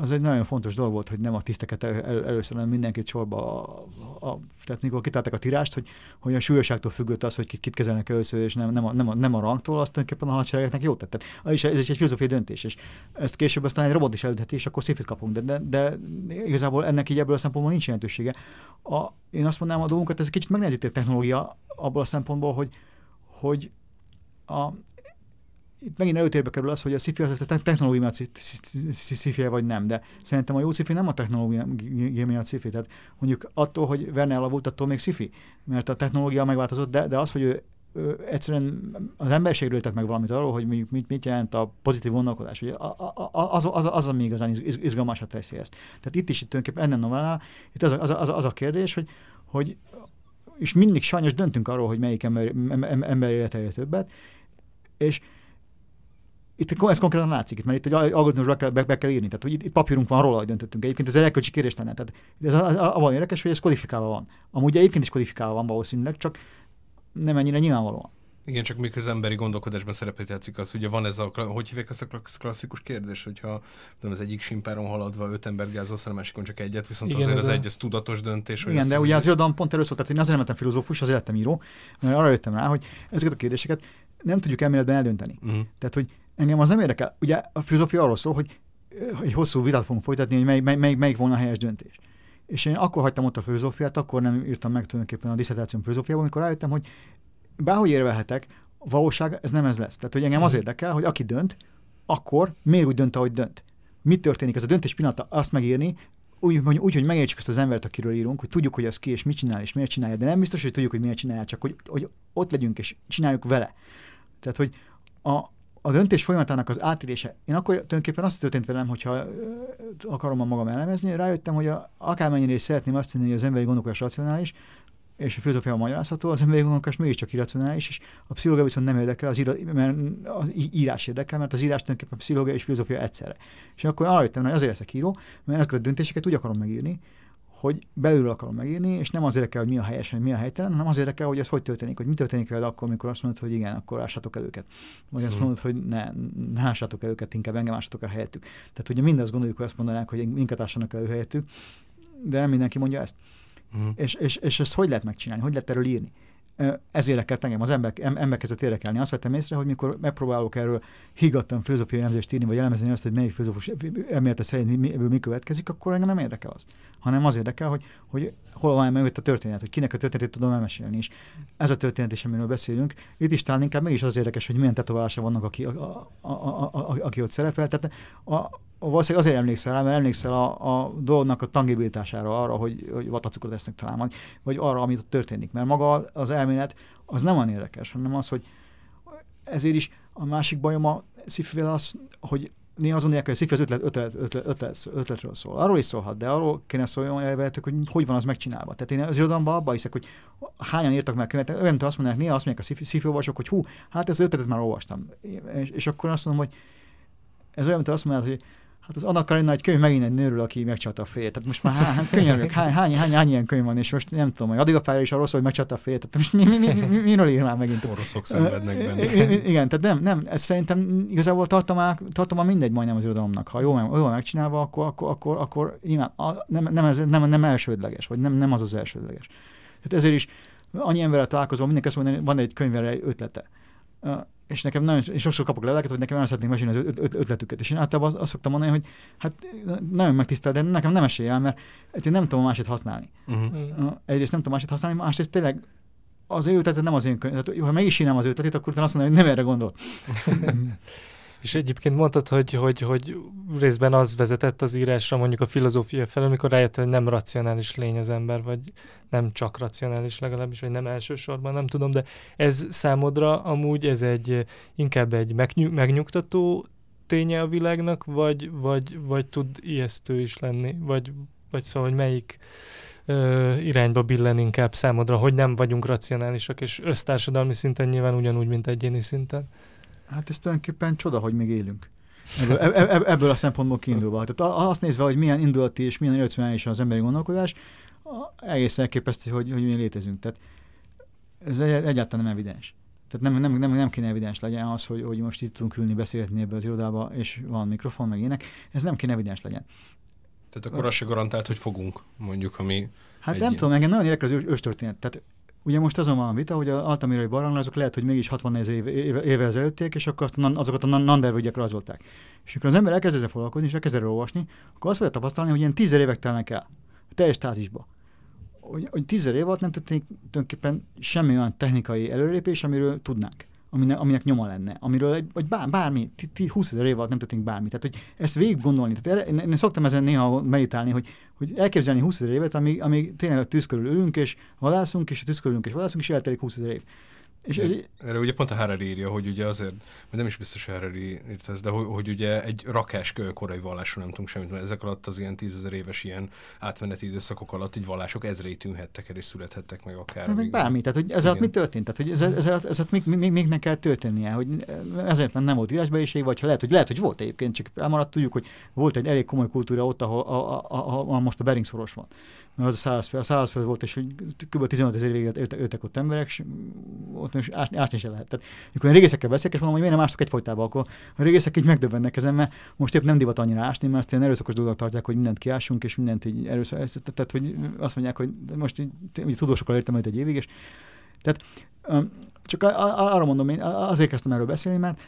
az egy nagyon fontos dolog volt, hogy nem a tiszteket el, el, először, hanem mindenkit sorba. A, a, tehát mikor kitálták a tirást, hogy, hogy a súlyosságtól függött az, hogy kit, kit kezelnek először, és nem, nem, a, nem, a, nem a rangtól, azt tulajdonképpen a hadseregeknek jót tett. Tehát, ez is egy filozófiai döntés, és ezt később aztán egy robot is eldheti, és akkor széfit kapunk, de, de, de, igazából ennek így ebből a szempontból nincs jelentősége. A, én azt mondanám, a dolgunkat, ez egy kicsit megnehezíti a technológia abból a szempontból, hogy, hogy a, itt megint előtérbe kerül az, hogy a sci-fi az a technológia miatt sci vagy nem, de szerintem a jó sci nem a technológia miatt sci tehát mondjuk attól, hogy Verne elavult, attól még sci mert a technológia megváltozott, de, de az, hogy ő, egyszerűen az emberiségről tett meg valamit arról, hogy mondjuk mit, mit jelent a pozitív gondolkodás, hogy az, az, az, az, ami igazán izgalmasat teszi ezt. Tehát itt is itt tulajdonképpen ennen novellál, itt az, az, az, az a kérdés, hogy, hogy és mindig sajnos döntünk arról, hogy melyik ember, ember élete többet, és itt ez konkrétan látszik, itt, mert itt egy algoritmusra be, be, be kell írni, tehát hogy itt, itt papírunk van róla, hogy döntöttünk. Egyébként ez egy erkölcsi kérés lenne. Tehát ez abban érdekes, hogy ez kodifikálva van. Amúgy egyébként is kodifikálva van valószínűleg, csak nem ennyire nyilvánvalóan. Igen, csak mikor az emberi gondolkodásban szerepet játszik az, ugye van ez a, hogy hívják ezt a klasszikus kérdés, hogyha tudom, az egyik simpáron haladva öt ember gázolsz, a másikon csak egyet, viszont Igen, azért az a... egy, ez tudatos döntés. Hogy Igen, de ugye az irodalom pont erről szólt, tehát én azért nem lettem filozófus, azért lettem író, mert arra jöttem rá, hogy ezeket a kérdéseket nem tudjuk elméletben eldönteni. Uh-huh. Tehát, hogy engem az nem érdekel. Ugye a filozófia arról szól, hogy egy hosszú vitát fogunk folytatni, hogy mely, mely, mely, melyik volna a helyes döntés. És én akkor hagytam ott a filozófiát, akkor nem írtam meg tulajdonképpen a diszertációm filozófiában, amikor rájöttem, hogy bárhogy érvelhetek, valóság ez nem ez lesz. Tehát, hogy engem az érdekel, hogy aki dönt, akkor miért úgy dönt, ahogy dönt. Mi történik? Ez a döntés pillanata azt megírni, úgy, hogy, úgy, hogy megértsük ezt az embert, akiről írunk, hogy tudjuk, hogy az ki és mit csinál és miért csinálja, de nem biztos, hogy tudjuk, hogy miért csinálja, csak hogy, hogy ott legyünk és csináljuk vele. Tehát, hogy a, a döntés folyamatának az átélése, én akkor tulajdonképpen azt történt velem, hogyha akarom a magam elemezni, rájöttem, hogy a, akármennyire is szeretném azt hinni, hogy az emberi gondolkodás racionális, és a filozófiában magyarázható, az emberi gondolkodás mégiscsak irracionális, és a pszichológia viszont nem érdekel, az, írá, mert az írás érdekel, mert az írás tulajdonképpen pszichológia és filozófia egyszerre. És akkor arra jöttem, hogy azért leszek író, mert ezeket a döntéseket úgy akarom megírni, hogy belülről akarom megírni, és nem azért kell, hogy mi a helyes, hogy mi a helytelen, hanem azért kell, hogy ez hogy történik, hogy mi történik veled akkor, amikor azt mondod, hogy igen, akkor ássátok el őket. Vagy azt mondod, hogy ne, ne ássátok el őket, inkább engem ássátok el helyettük. Tehát ugye mindazt gondoljuk, hogy azt mondanák, hogy minket ássanak el helyettük, de mindenki mondja ezt. Uh-huh. És, és, és ezt hogy lehet megcsinálni? Hogy lehet erről írni? Ez érdekelt engem, az ember, ember kezdett érdekelni. Azt vettem észre, hogy mikor megpróbálok erről higgadtan filozófiai elemzést írni, vagy elemezni azt, hogy melyik filozófus elmélete szerint mi, mi, ebből mi következik, akkor engem nem érdekel az. Hanem az érdekel, hogy, hogy hol van mögött a történet, hogy kinek a történetét tudom elmesélni. És ez a történet is, amiről beszélünk. Itt is talán inkább mégis az érdekes, hogy milyen tetoválása vannak, aki, a, a, a, a, a, aki ott szerepel. Tehát a, valószínűleg azért emlékszel rá, mert emlékszel a, a dolognak a tangibilitására, arra, hogy, hogy vatacukrot esznek talán, vagy, vagy arra, amit ott történik. Mert maga az elmélet az nem olyan érdekes, hanem az, hogy ezért is a másik bajom a szifivel az, hogy néha azon nélkül, hogy szifi az ötlet, ötlet, ötlet, ötlet, ötletről szól. Arról is szólhat, de arról kéne szóljon elvehetők, hogy hogy van az megcsinálva. Tehát én az irodalomban abban hiszek, hogy hányan írtak meg könyvet, olyan, azt mondják, néha azt mondják a szifi olvasók, hogy hú, hát ez az ötletet már olvastam. És, és akkor azt mondom, hogy ez olyan, mint azt mondják, hogy Hát az Anna Karina egy könyv megint egy nőről, aki megcsalta a férjét. Tehát most már hány, könyörgök, hány, hány, hány, hány, ilyen könyv van, és most nem tudom, hogy addig a pálya is arról szól, hogy megcsalta a férjét. Tehát most mi, mi, mi, mi, miről ír már megint? Oroszok szenvednek benne. Igen, tehát nem, nem, ez szerintem igazából tartomá, tartomá mindegy majdnem az irodalomnak. Ha jól, jól megcsinálva, akkor, akkor, akkor, akkor imád, a, nem, nem, ez, nem, nem elsődleges, vagy nem, nem az az elsődleges. Tehát ezért is annyi emberrel találkozom, mindenki azt mondja, van egy könyvre ötlete és nekem nagyon, és sokszor kapok leveleket, hogy nekem nagyon szeretnék mesélni az öt, ötletüket. És én általában azt, azt szoktam mondani, hogy hát nagyon megtisztel, de nekem nem esélye el, mert én nem tudom másét használni. Uh-huh. Egyrészt nem tudom másét használni, másrészt tényleg az ő ötletet nem az én könyv. Tehát, ha mégis írnám az ötletét, akkor azt mondom, hogy nem erre gondol. És egyébként mondtad, hogy, hogy, hogy részben az vezetett az írásra mondjuk a filozófia felől, amikor rájött, hogy nem racionális lény az ember, vagy nem csak racionális legalábbis, vagy nem elsősorban, nem tudom, de ez számodra amúgy ez egy inkább egy megny- megnyugtató ténye a világnak, vagy, vagy, vagy tud ijesztő is lenni, vagy, vagy szóval, hogy melyik irányba billen inkább számodra, hogy nem vagyunk racionálisak, és össztársadalmi szinten nyilván ugyanúgy, mint egyéni szinten. Hát ez tulajdonképpen csoda, hogy még élünk. Ebből, ebből, ebből a szempontból kiindulva. Tehát azt nézve, hogy milyen indulati és milyen racionális az emberi gondolkodás, egész elképesztő, hogy, hogy mi létezünk. Tehát ez egyáltalán nem evidens. Tehát nem, nem, nem, nem kéne evidens legyen az, hogy, hogy most itt tudunk ülni, beszélgetni ebbe az irodába, és van mikrofon, meg ének. Ez nem kéne evidens legyen. Tehát akkor az se garantált, hogy fogunk, mondjuk, ami... Hát nem ilyen... tudom, engem nagyon érdekel az őstörténet. Tehát Ugye most azon van a vita, hogy az altamirai barlangra azok lehet, hogy mégis 64 éve, éve, éve ezelőttiek, és akkor azt, azokat a Nandervölgyek rajzolták. És amikor az ember elkezd ezzel foglalkozni, és elkezd erről olvasni, akkor azt fogja tapasztalni, hogy ilyen tízer évek telnek el, a teljes tázisba. Hogy, hogy tízer év alatt nem történik tulajdonképpen semmi olyan technikai előrépés, amiről tudnánk aminek, aminek nyoma lenne, amiről, vagy bár, bármi, 20 ezer év alatt nem történik bármi. Tehát, hogy ezt végig gondolni. Tehát én, én, szoktam ezen néha meditálni, hogy, hogy elképzelni 20 ezer évet, amíg, amíg tényleg a tűz körül ülünk, és vadászunk, és a tűz körül ülünk, és vadászunk, és eltelik 20 ezer év. És ez, erre ugye pont a Harari írja, hogy ugye azért, vagy nem is biztos Harari írt ez, de hogy, hogy ugye egy rakás korai vallásról nem tudunk semmit, mert ezek alatt az ilyen tízezer éves ilyen átmeneti időszakok alatt így vallások ezrei tűnhettek el és születhettek meg akár. Meg bármi, tehát hogy ezzel mi történt? Tehát, hogy ezzel, ezzel még, még, még, ne kell történnie, hogy ezért nem volt írásbeliség, vagy ha lehet, hogy lehet, hogy volt egyébként, csak elmaradt, tudjuk, hogy volt egy elég komoly kultúra ott, ahol, a, a, a, a, most a Bering szoros van. Mert az a szárazföld, a szárazföld volt, és hogy kb. 15 ezer évig éltek ott emberek, és ott most ásni se lehet. Tehát, amikor én régészekkel beszélek, és mondom, hogy miért nem ástok egyfolytában, akkor a régészek így megdöbbennek ezen, mert most épp nem divat annyira ásni, mert azt ilyen erőszakos dolgot tartják, hogy mindent kiásunk, és mindent így erőszak, tehát hogy azt mondják, hogy most így, tudósokkal értem egy évig, és Tehát csak arra mondom, én azért kezdtem erről beszélni, mert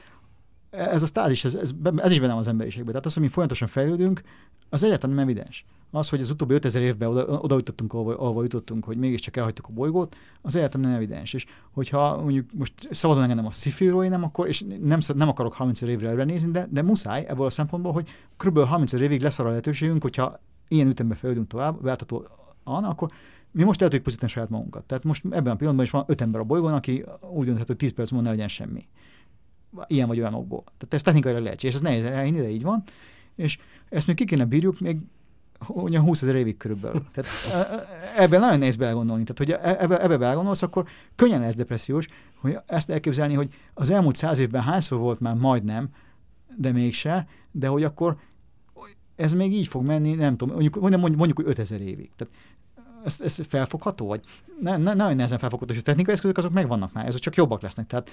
ez a stázis, ez, ez, ez is benne van az emberiségben. Tehát az, hogy mi folyamatosan fejlődünk, az egyáltalán nem evidens. Az, hogy az utóbbi 5000 évben oda, oda jutottunk, ahova, ahova jutottunk, hogy mégiscsak elhagytuk a bolygót, az egyáltalán nem evidens. És hogyha mondjuk most szabadon engedem a sci nem akkor, és nem, nem akarok 30 évre előre nézni, de, de muszáj ebből a szempontból, hogy kb. 30 évig lesz arra lehetőségünk, hogyha ilyen ütembe fejlődünk tovább, váltató akkor mi most lehet, hogy pusztítani saját magunkat. Tehát most ebben a pillanatban is van öt ember a bolygón, aki úgy dönthet, hogy 10 perc múlva ne legyen semmi. Ilyen vagy olyan okból. Tehát ez technikai lehetséges, ez nehéz elhinni, de így van. És ezt még ki kéne bírjuk még olyan 20 ezer évig körülbelül. Tehát ebben nagyon nehéz belegondolni. Tehát, hogy e, ebbe, ebbe belegondolsz, akkor könnyen lesz depressziós, hogy ezt elképzelni, hogy az elmúlt száz évben hányszor volt már majdnem, de mégse, de hogy akkor ez még így fog menni, nem tudom, mondjuk, mondjuk, mondjuk hogy 5000 évig. Tehát ez, ez felfogható? Vagy ne, ne, nagyon nehezen felfogható, és a technikai eszközök azok megvannak már, ezek csak jobbak lesznek. Tehát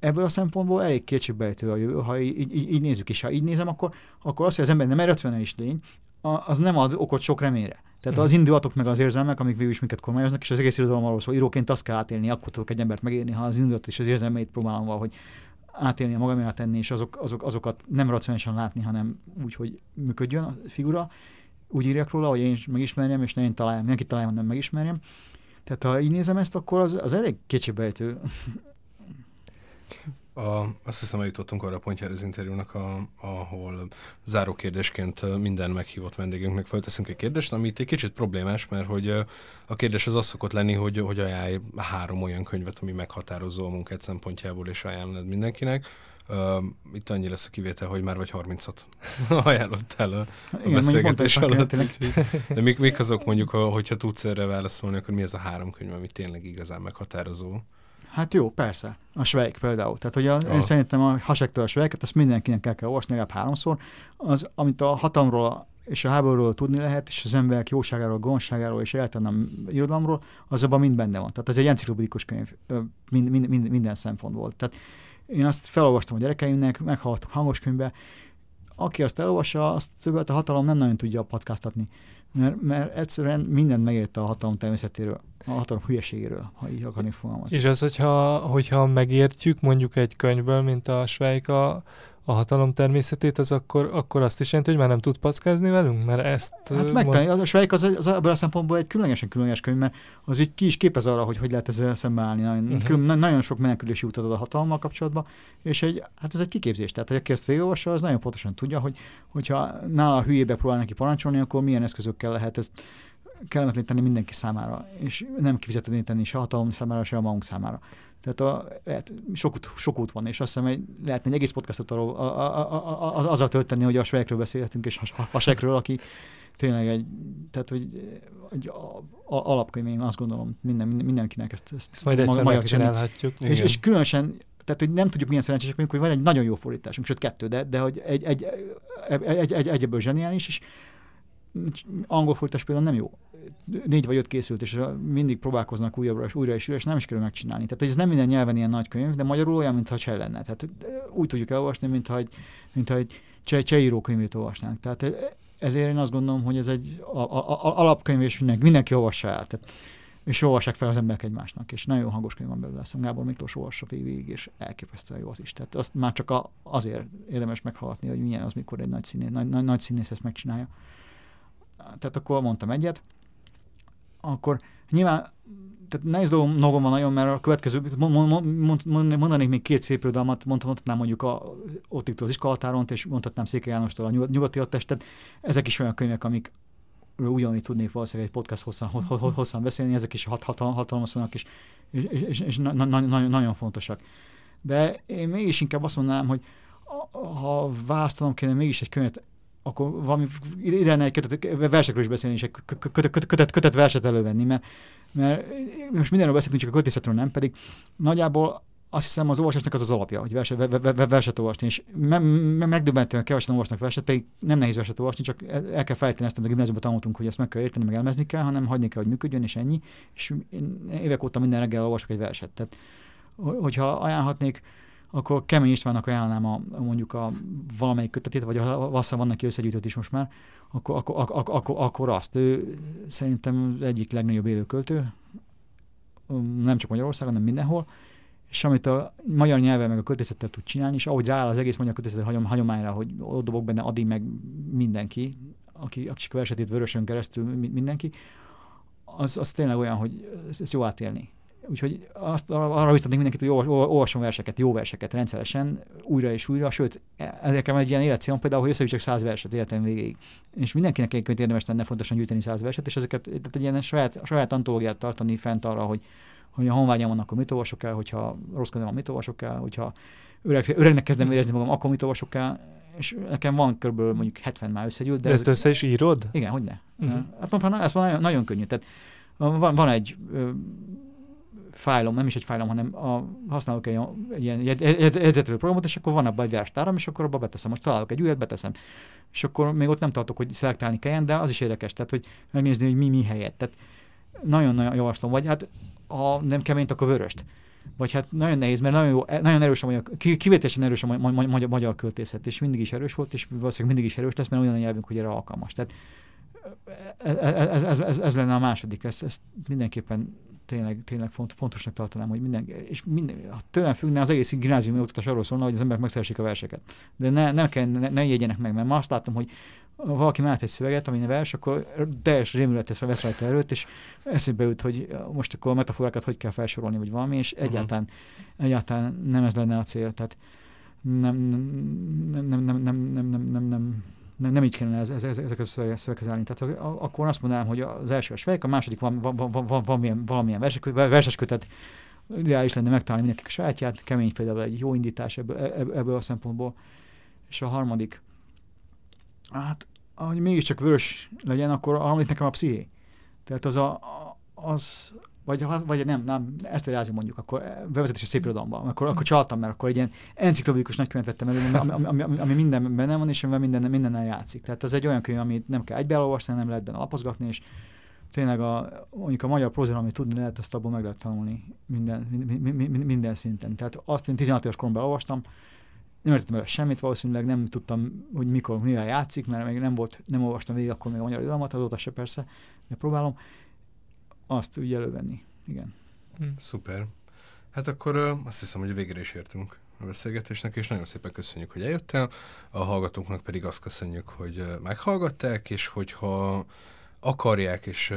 ebből a szempontból elég kétségbejtő a jövő, ha így, így, így nézzük, és ha így nézem, akkor, akkor az, hogy az ember nem racionális lény, az nem ad okot sok reményre. Tehát mm. az indulatok meg az érzelmek, amik végül is minket kormányoznak, és az egész irodalom arról szól, íróként azt kell átélni, akkor tudok egy embert megérni, ha az indulat és az érzelmeit próbálom valahogy átélni, a magaméra tenni, és azok, azok, azokat nem racionálisan látni, hanem úgy, hogy működjön a figura úgy írjak róla, hogy én is megismerjem, és ne én találjam, mindenki találjam, nem megismerjem. Tehát ha így nézem ezt, akkor az, az elég kétségbejtő. A, azt hiszem, eljutottunk arra a pontjára az interjúnak, a, ahol záró kérdésként minden meghívott vendégünknek felteszünk egy kérdést, ami itt egy kicsit problémás, mert hogy a kérdés az az szokott lenni, hogy, hogy ajánlj három olyan könyvet, ami meghatározó a munkát szempontjából, és ajánlod mindenkinek. Uh, itt annyi lesz a kivétel, hogy már vagy 30-at ajánlottál a, a Igen, beszélgetés alatt. De mik, mik azok mondjuk, hogyha tudsz erre válaszolni, akkor mi ez a három könyv, ami tényleg igazán meghatározó? Hát jó, persze. A Svejk például. Tehát, hogy a, én szerintem a Hasektől a Svejket, azt mindenkinek kell, kell olvasni legalább háromszor. Az, amit a hatalomról és a háborúról tudni lehet, és az emberek jóságáról, gonoszságáról és eltenem irodalomról, az abban mind benne van. Tehát ez egy enciklopédikus könyv mind, mind, mind, minden szempontból. Tehát én azt felolvastam a gyerekeimnek, meghallgattuk hangos könyvbe, aki azt elolvassa, azt többet a hatalom nem nagyon tudja packáztatni, mert, mert egyszerűen mindent megérte a hatalom természetéről, a hatalom hülyeségéről, ha így akarnék fogalmazni. És az, hogyha, hogyha megértjük mondjuk egy könyvből, mint a Svejka, a hatalom természetét, az akkor, akkor azt is jelenti, hogy már nem tud packázni velünk? Mert ezt... Hát megtanulni, mond... a Svejk az, az, ebből a szempontból egy különlegesen különleges könyv, mert az így ki is képez arra, hogy hogy lehet ezzel szembeállni. Nagyon, uh-huh. külön, nagyon sok menekülési utat ad a hatalommal kapcsolatban, és egy, hát ez egy kiképzés. Tehát, hogy aki ezt végigolvassa, az nagyon pontosan tudja, hogy hogyha nála a hülyébe próbál neki parancsolni, akkor milyen eszközökkel lehet ezt kellemetlen tenni mindenki számára, és nem kifizetődni tenni se a hatalom számára, se a magunk számára. Tehát a, lehet, sok, út, sok út van, és azt hiszem, hogy lehetne egy egész podcastot arról, a, a, a, a, azzal tölteni, hogy a svejekről beszélhetünk, és a hasekről, aki tényleg egy, tehát, hogy egy a, a, alapkönyv, én azt gondolom, minden, mindenkinek ezt, ezt, ezt majd egyszer megcsinálhatjuk. És, és különösen tehát, hogy nem tudjuk, milyen szerencsések vagyunk, hogy van egy nagyon jó fordításunk, sőt kettő, de, de hogy egy, egy, egy, egy, egy, egy ebből zseniális, és angol fordítás például nem jó. Négy vagy öt készült, és mindig próbálkoznak újabbra és újra és újra, és nem is kerül megcsinálni. Tehát, hogy ez nem minden nyelven ilyen nagy könyv, de magyarul olyan, mintha se lenne. Tehát úgy tudjuk elolvasni, mintha egy, mintha egy cseh, cseh könyvét olvasnánk. Tehát ezért én azt gondolom, hogy ez egy a, a, a, alapkönyv, és mindenki, mindenki olvassa el. Tehát, és olvassák fel az emberek egymásnak, és nagyon hangos könyv van belőle, azt Gábor Miklós olvassa végig, és elképesztően jó az is. Tehát azt már csak a, azért érdemes meghallgatni, hogy milyen az, mikor egy nagy, színész, nagy, nagy, nagy színész ezt megcsinálja tehát akkor mondtam egyet, akkor nyilván tehát nehéz dolgom van nagyon, mert a következő, mondanék még két szép irodalmat, mondhatnám mondjuk a Ottiktól az iskolatáron, és mondhatnám Székely Jánostól a nyugati testet. Ezek is olyan könyvek, amik ugyanígy tudnék valószínűleg egy podcast hosszan, hosszan beszélni, ezek is hat, hat, hatalmas és, és, és, és na, na, na, nagyon fontosak. De én mégis inkább azt mondanám, hogy ha választanom kéne mégis egy könyvet, akkor valami ide egy kötet, versekről is beszélni, és egy kötet, kötet, kötet, kötet verset elővenni, mert, mert most mindenről beszéltünk, csak a költészetről nem, pedig nagyjából azt hiszem az olvasásnak az az alapja, hogy verset, ve, ve, verset olvasni, és me, me, megdöbbentően kevesen olvasnak verset, pedig nem nehéz verset olvasni, csak el kell felejteni ezt, amit a gimnáziumban tanultunk, hogy ezt meg kell érteni, meg elmezni kell, hanem hagyni kell, hogy működjön, és ennyi. És én évek óta minden reggel olvasok egy verset. Tehát, hogyha ajánlhatnék, akkor Kemény Istvánnak ajánlnám a, a mondjuk a valamelyik kötetét, vagy ha van neki összegyűjtött is most már, akkor, akkor, akkor, akkor, akkor azt. Ő szerintem az egyik legnagyobb élő költő, nem csak Magyarországon, hanem mindenhol, és amit a magyar nyelven meg a költészettel tud csinálni, és ahogy rááll az egész magyar költészet hagyom, hagyományra, hogy ott dobok benne Adi meg mindenki, aki, aki versetét vörösön keresztül mindenki, az, az tényleg olyan, hogy ez jó átélni. Úgyhogy azt, arra biztatnék mindenkit, hogy olvasson verseket, jó verseket rendszeresen, újra és újra, sőt, ezért egy ilyen életcélom például, hogy összegyűjtsek száz verset életem végéig. És mindenkinek egyébként érdemes lenne fontosan gyűjteni száz verset, és ezeket tehát egy ilyen saját, saját antológiát tartani fent arra, hogy, hogy a honvágyam van, akkor mit olvasok el, hogyha rossz van, mit olvasok el, hogyha öreg, öregnek kezdem érezni magam, akkor mit olvasok el, és nekem van kb. mondjuk 70 már összegyűlt. De, de ezt össze is írod? Igen, hogy ne. Uh-huh. Hát ez nagyon, nagyon könnyű. Tehát van, van egy fájlom, nem is egy fájlom, hanem a, használok egy, egy ilyen jegyzetelő programot, és akkor van abban egy verstáram, és akkor abba beteszem. Most találok egy újat, beteszem. És akkor még ott nem tartok, hogy szelektálni kelljen, de az is érdekes, tehát hogy megnézni, hogy mi mi helyett. Tehát nagyon-nagyon javaslom, vagy hát ha nem keményt, akkor vöröst. Vagy hát nagyon nehéz, mert nagyon, jó, nagyon erős a magyar, kivételesen erős a magyar, magyar költészet, és mindig is erős volt, és valószínűleg mindig is erős lesz, mert olyan a nyelvünk, hogy erre alkalmas. Tehát ez, ez, ez, ez, ez lenne a második, ezt, ezt mindenképpen tényleg, tényleg font, fontosnak tartanám, hogy minden, és minden, ha tőlem függne, az egész gimnáziumi oktatás arról szólna, hogy az emberek megszeressék a verseket. De ne, ne, kell, ne, ne jegyenek meg, mert ma azt látom, hogy valaki mellett egy szöveget, ami vers, akkor teljes rémületet vesz rajta előtt, és eszébe jut, hogy most akkor a metaforákat hogy kell felsorolni, vagy valami, és egyáltalán, uh-huh. egyáltalán nem ez lenne a cél. Tehát nem, nem, nem, nem, nem, nem, nem, nem, nem nem, nem így kellene ez, ez, ez, ezeket a szövegekhez állni. Tehát akkor azt mondanám, hogy az első a svejk, a második van, van, van, van, valamilyen, valamilyen verses kötet, ideális lenne megtalálni mindenki a sajátját, kemény például egy jó indítás ebből, ebből a szempontból. És a harmadik, hát, hogy mégiscsak vörös legyen, akkor a harmadik nekem a psziché. Tehát az a, az, vagy, vagy nem, nem, ezt rázi mondjuk, akkor bevezetés a szép irodalomba, akkor, akkor csaltam, mert akkor egy ilyen enciklopédikus nagykönyvet vettem elő, ami, ami, ami, ami minden benne van, és amivel minden, mindennel játszik. Tehát ez egy olyan könyv, amit nem kell egybe elolvasni, nem lehet benne lapozgatni, és tényleg a, mondjuk a magyar prózán, amit tudni lehet, azt abból meg lehet tanulni minden, minden, minden, minden szinten. Tehát azt én 16 éves koromban olvastam, nem értettem el semmit, valószínűleg nem tudtam, hogy mikor, mivel játszik, mert még nem volt, nem olvastam végig akkor még a magyar irodalmat, azóta se persze, de próbálom azt úgy elővenni. Igen. Hm. Szuper. Hát akkor azt hiszem, hogy a végére is értünk a beszélgetésnek, és nagyon szépen köszönjük, hogy eljöttél. A hallgatóknak pedig azt köszönjük, hogy meghallgatták, és hogyha akarják, és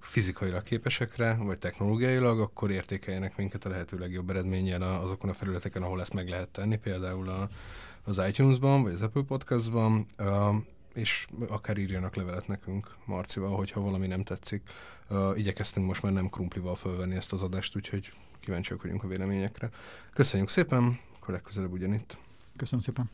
fizikailag képesekre, vagy technológiailag, akkor értékeljenek minket a lehető legjobb eredménnyel azokon a felületeken, ahol ezt meg lehet tenni, például a, az iTunes-ban, vagy az Apple Podcast-ban. És akár írjanak levelet nekünk Marcival, hogyha valami nem tetszik. Uh, igyekeztünk most már nem krumplival fölvenni ezt az adást, úgyhogy kíváncsiak vagyunk a véleményekre. Köszönjük szépen, akkor legközelebb ugyanitt. Köszönöm szépen.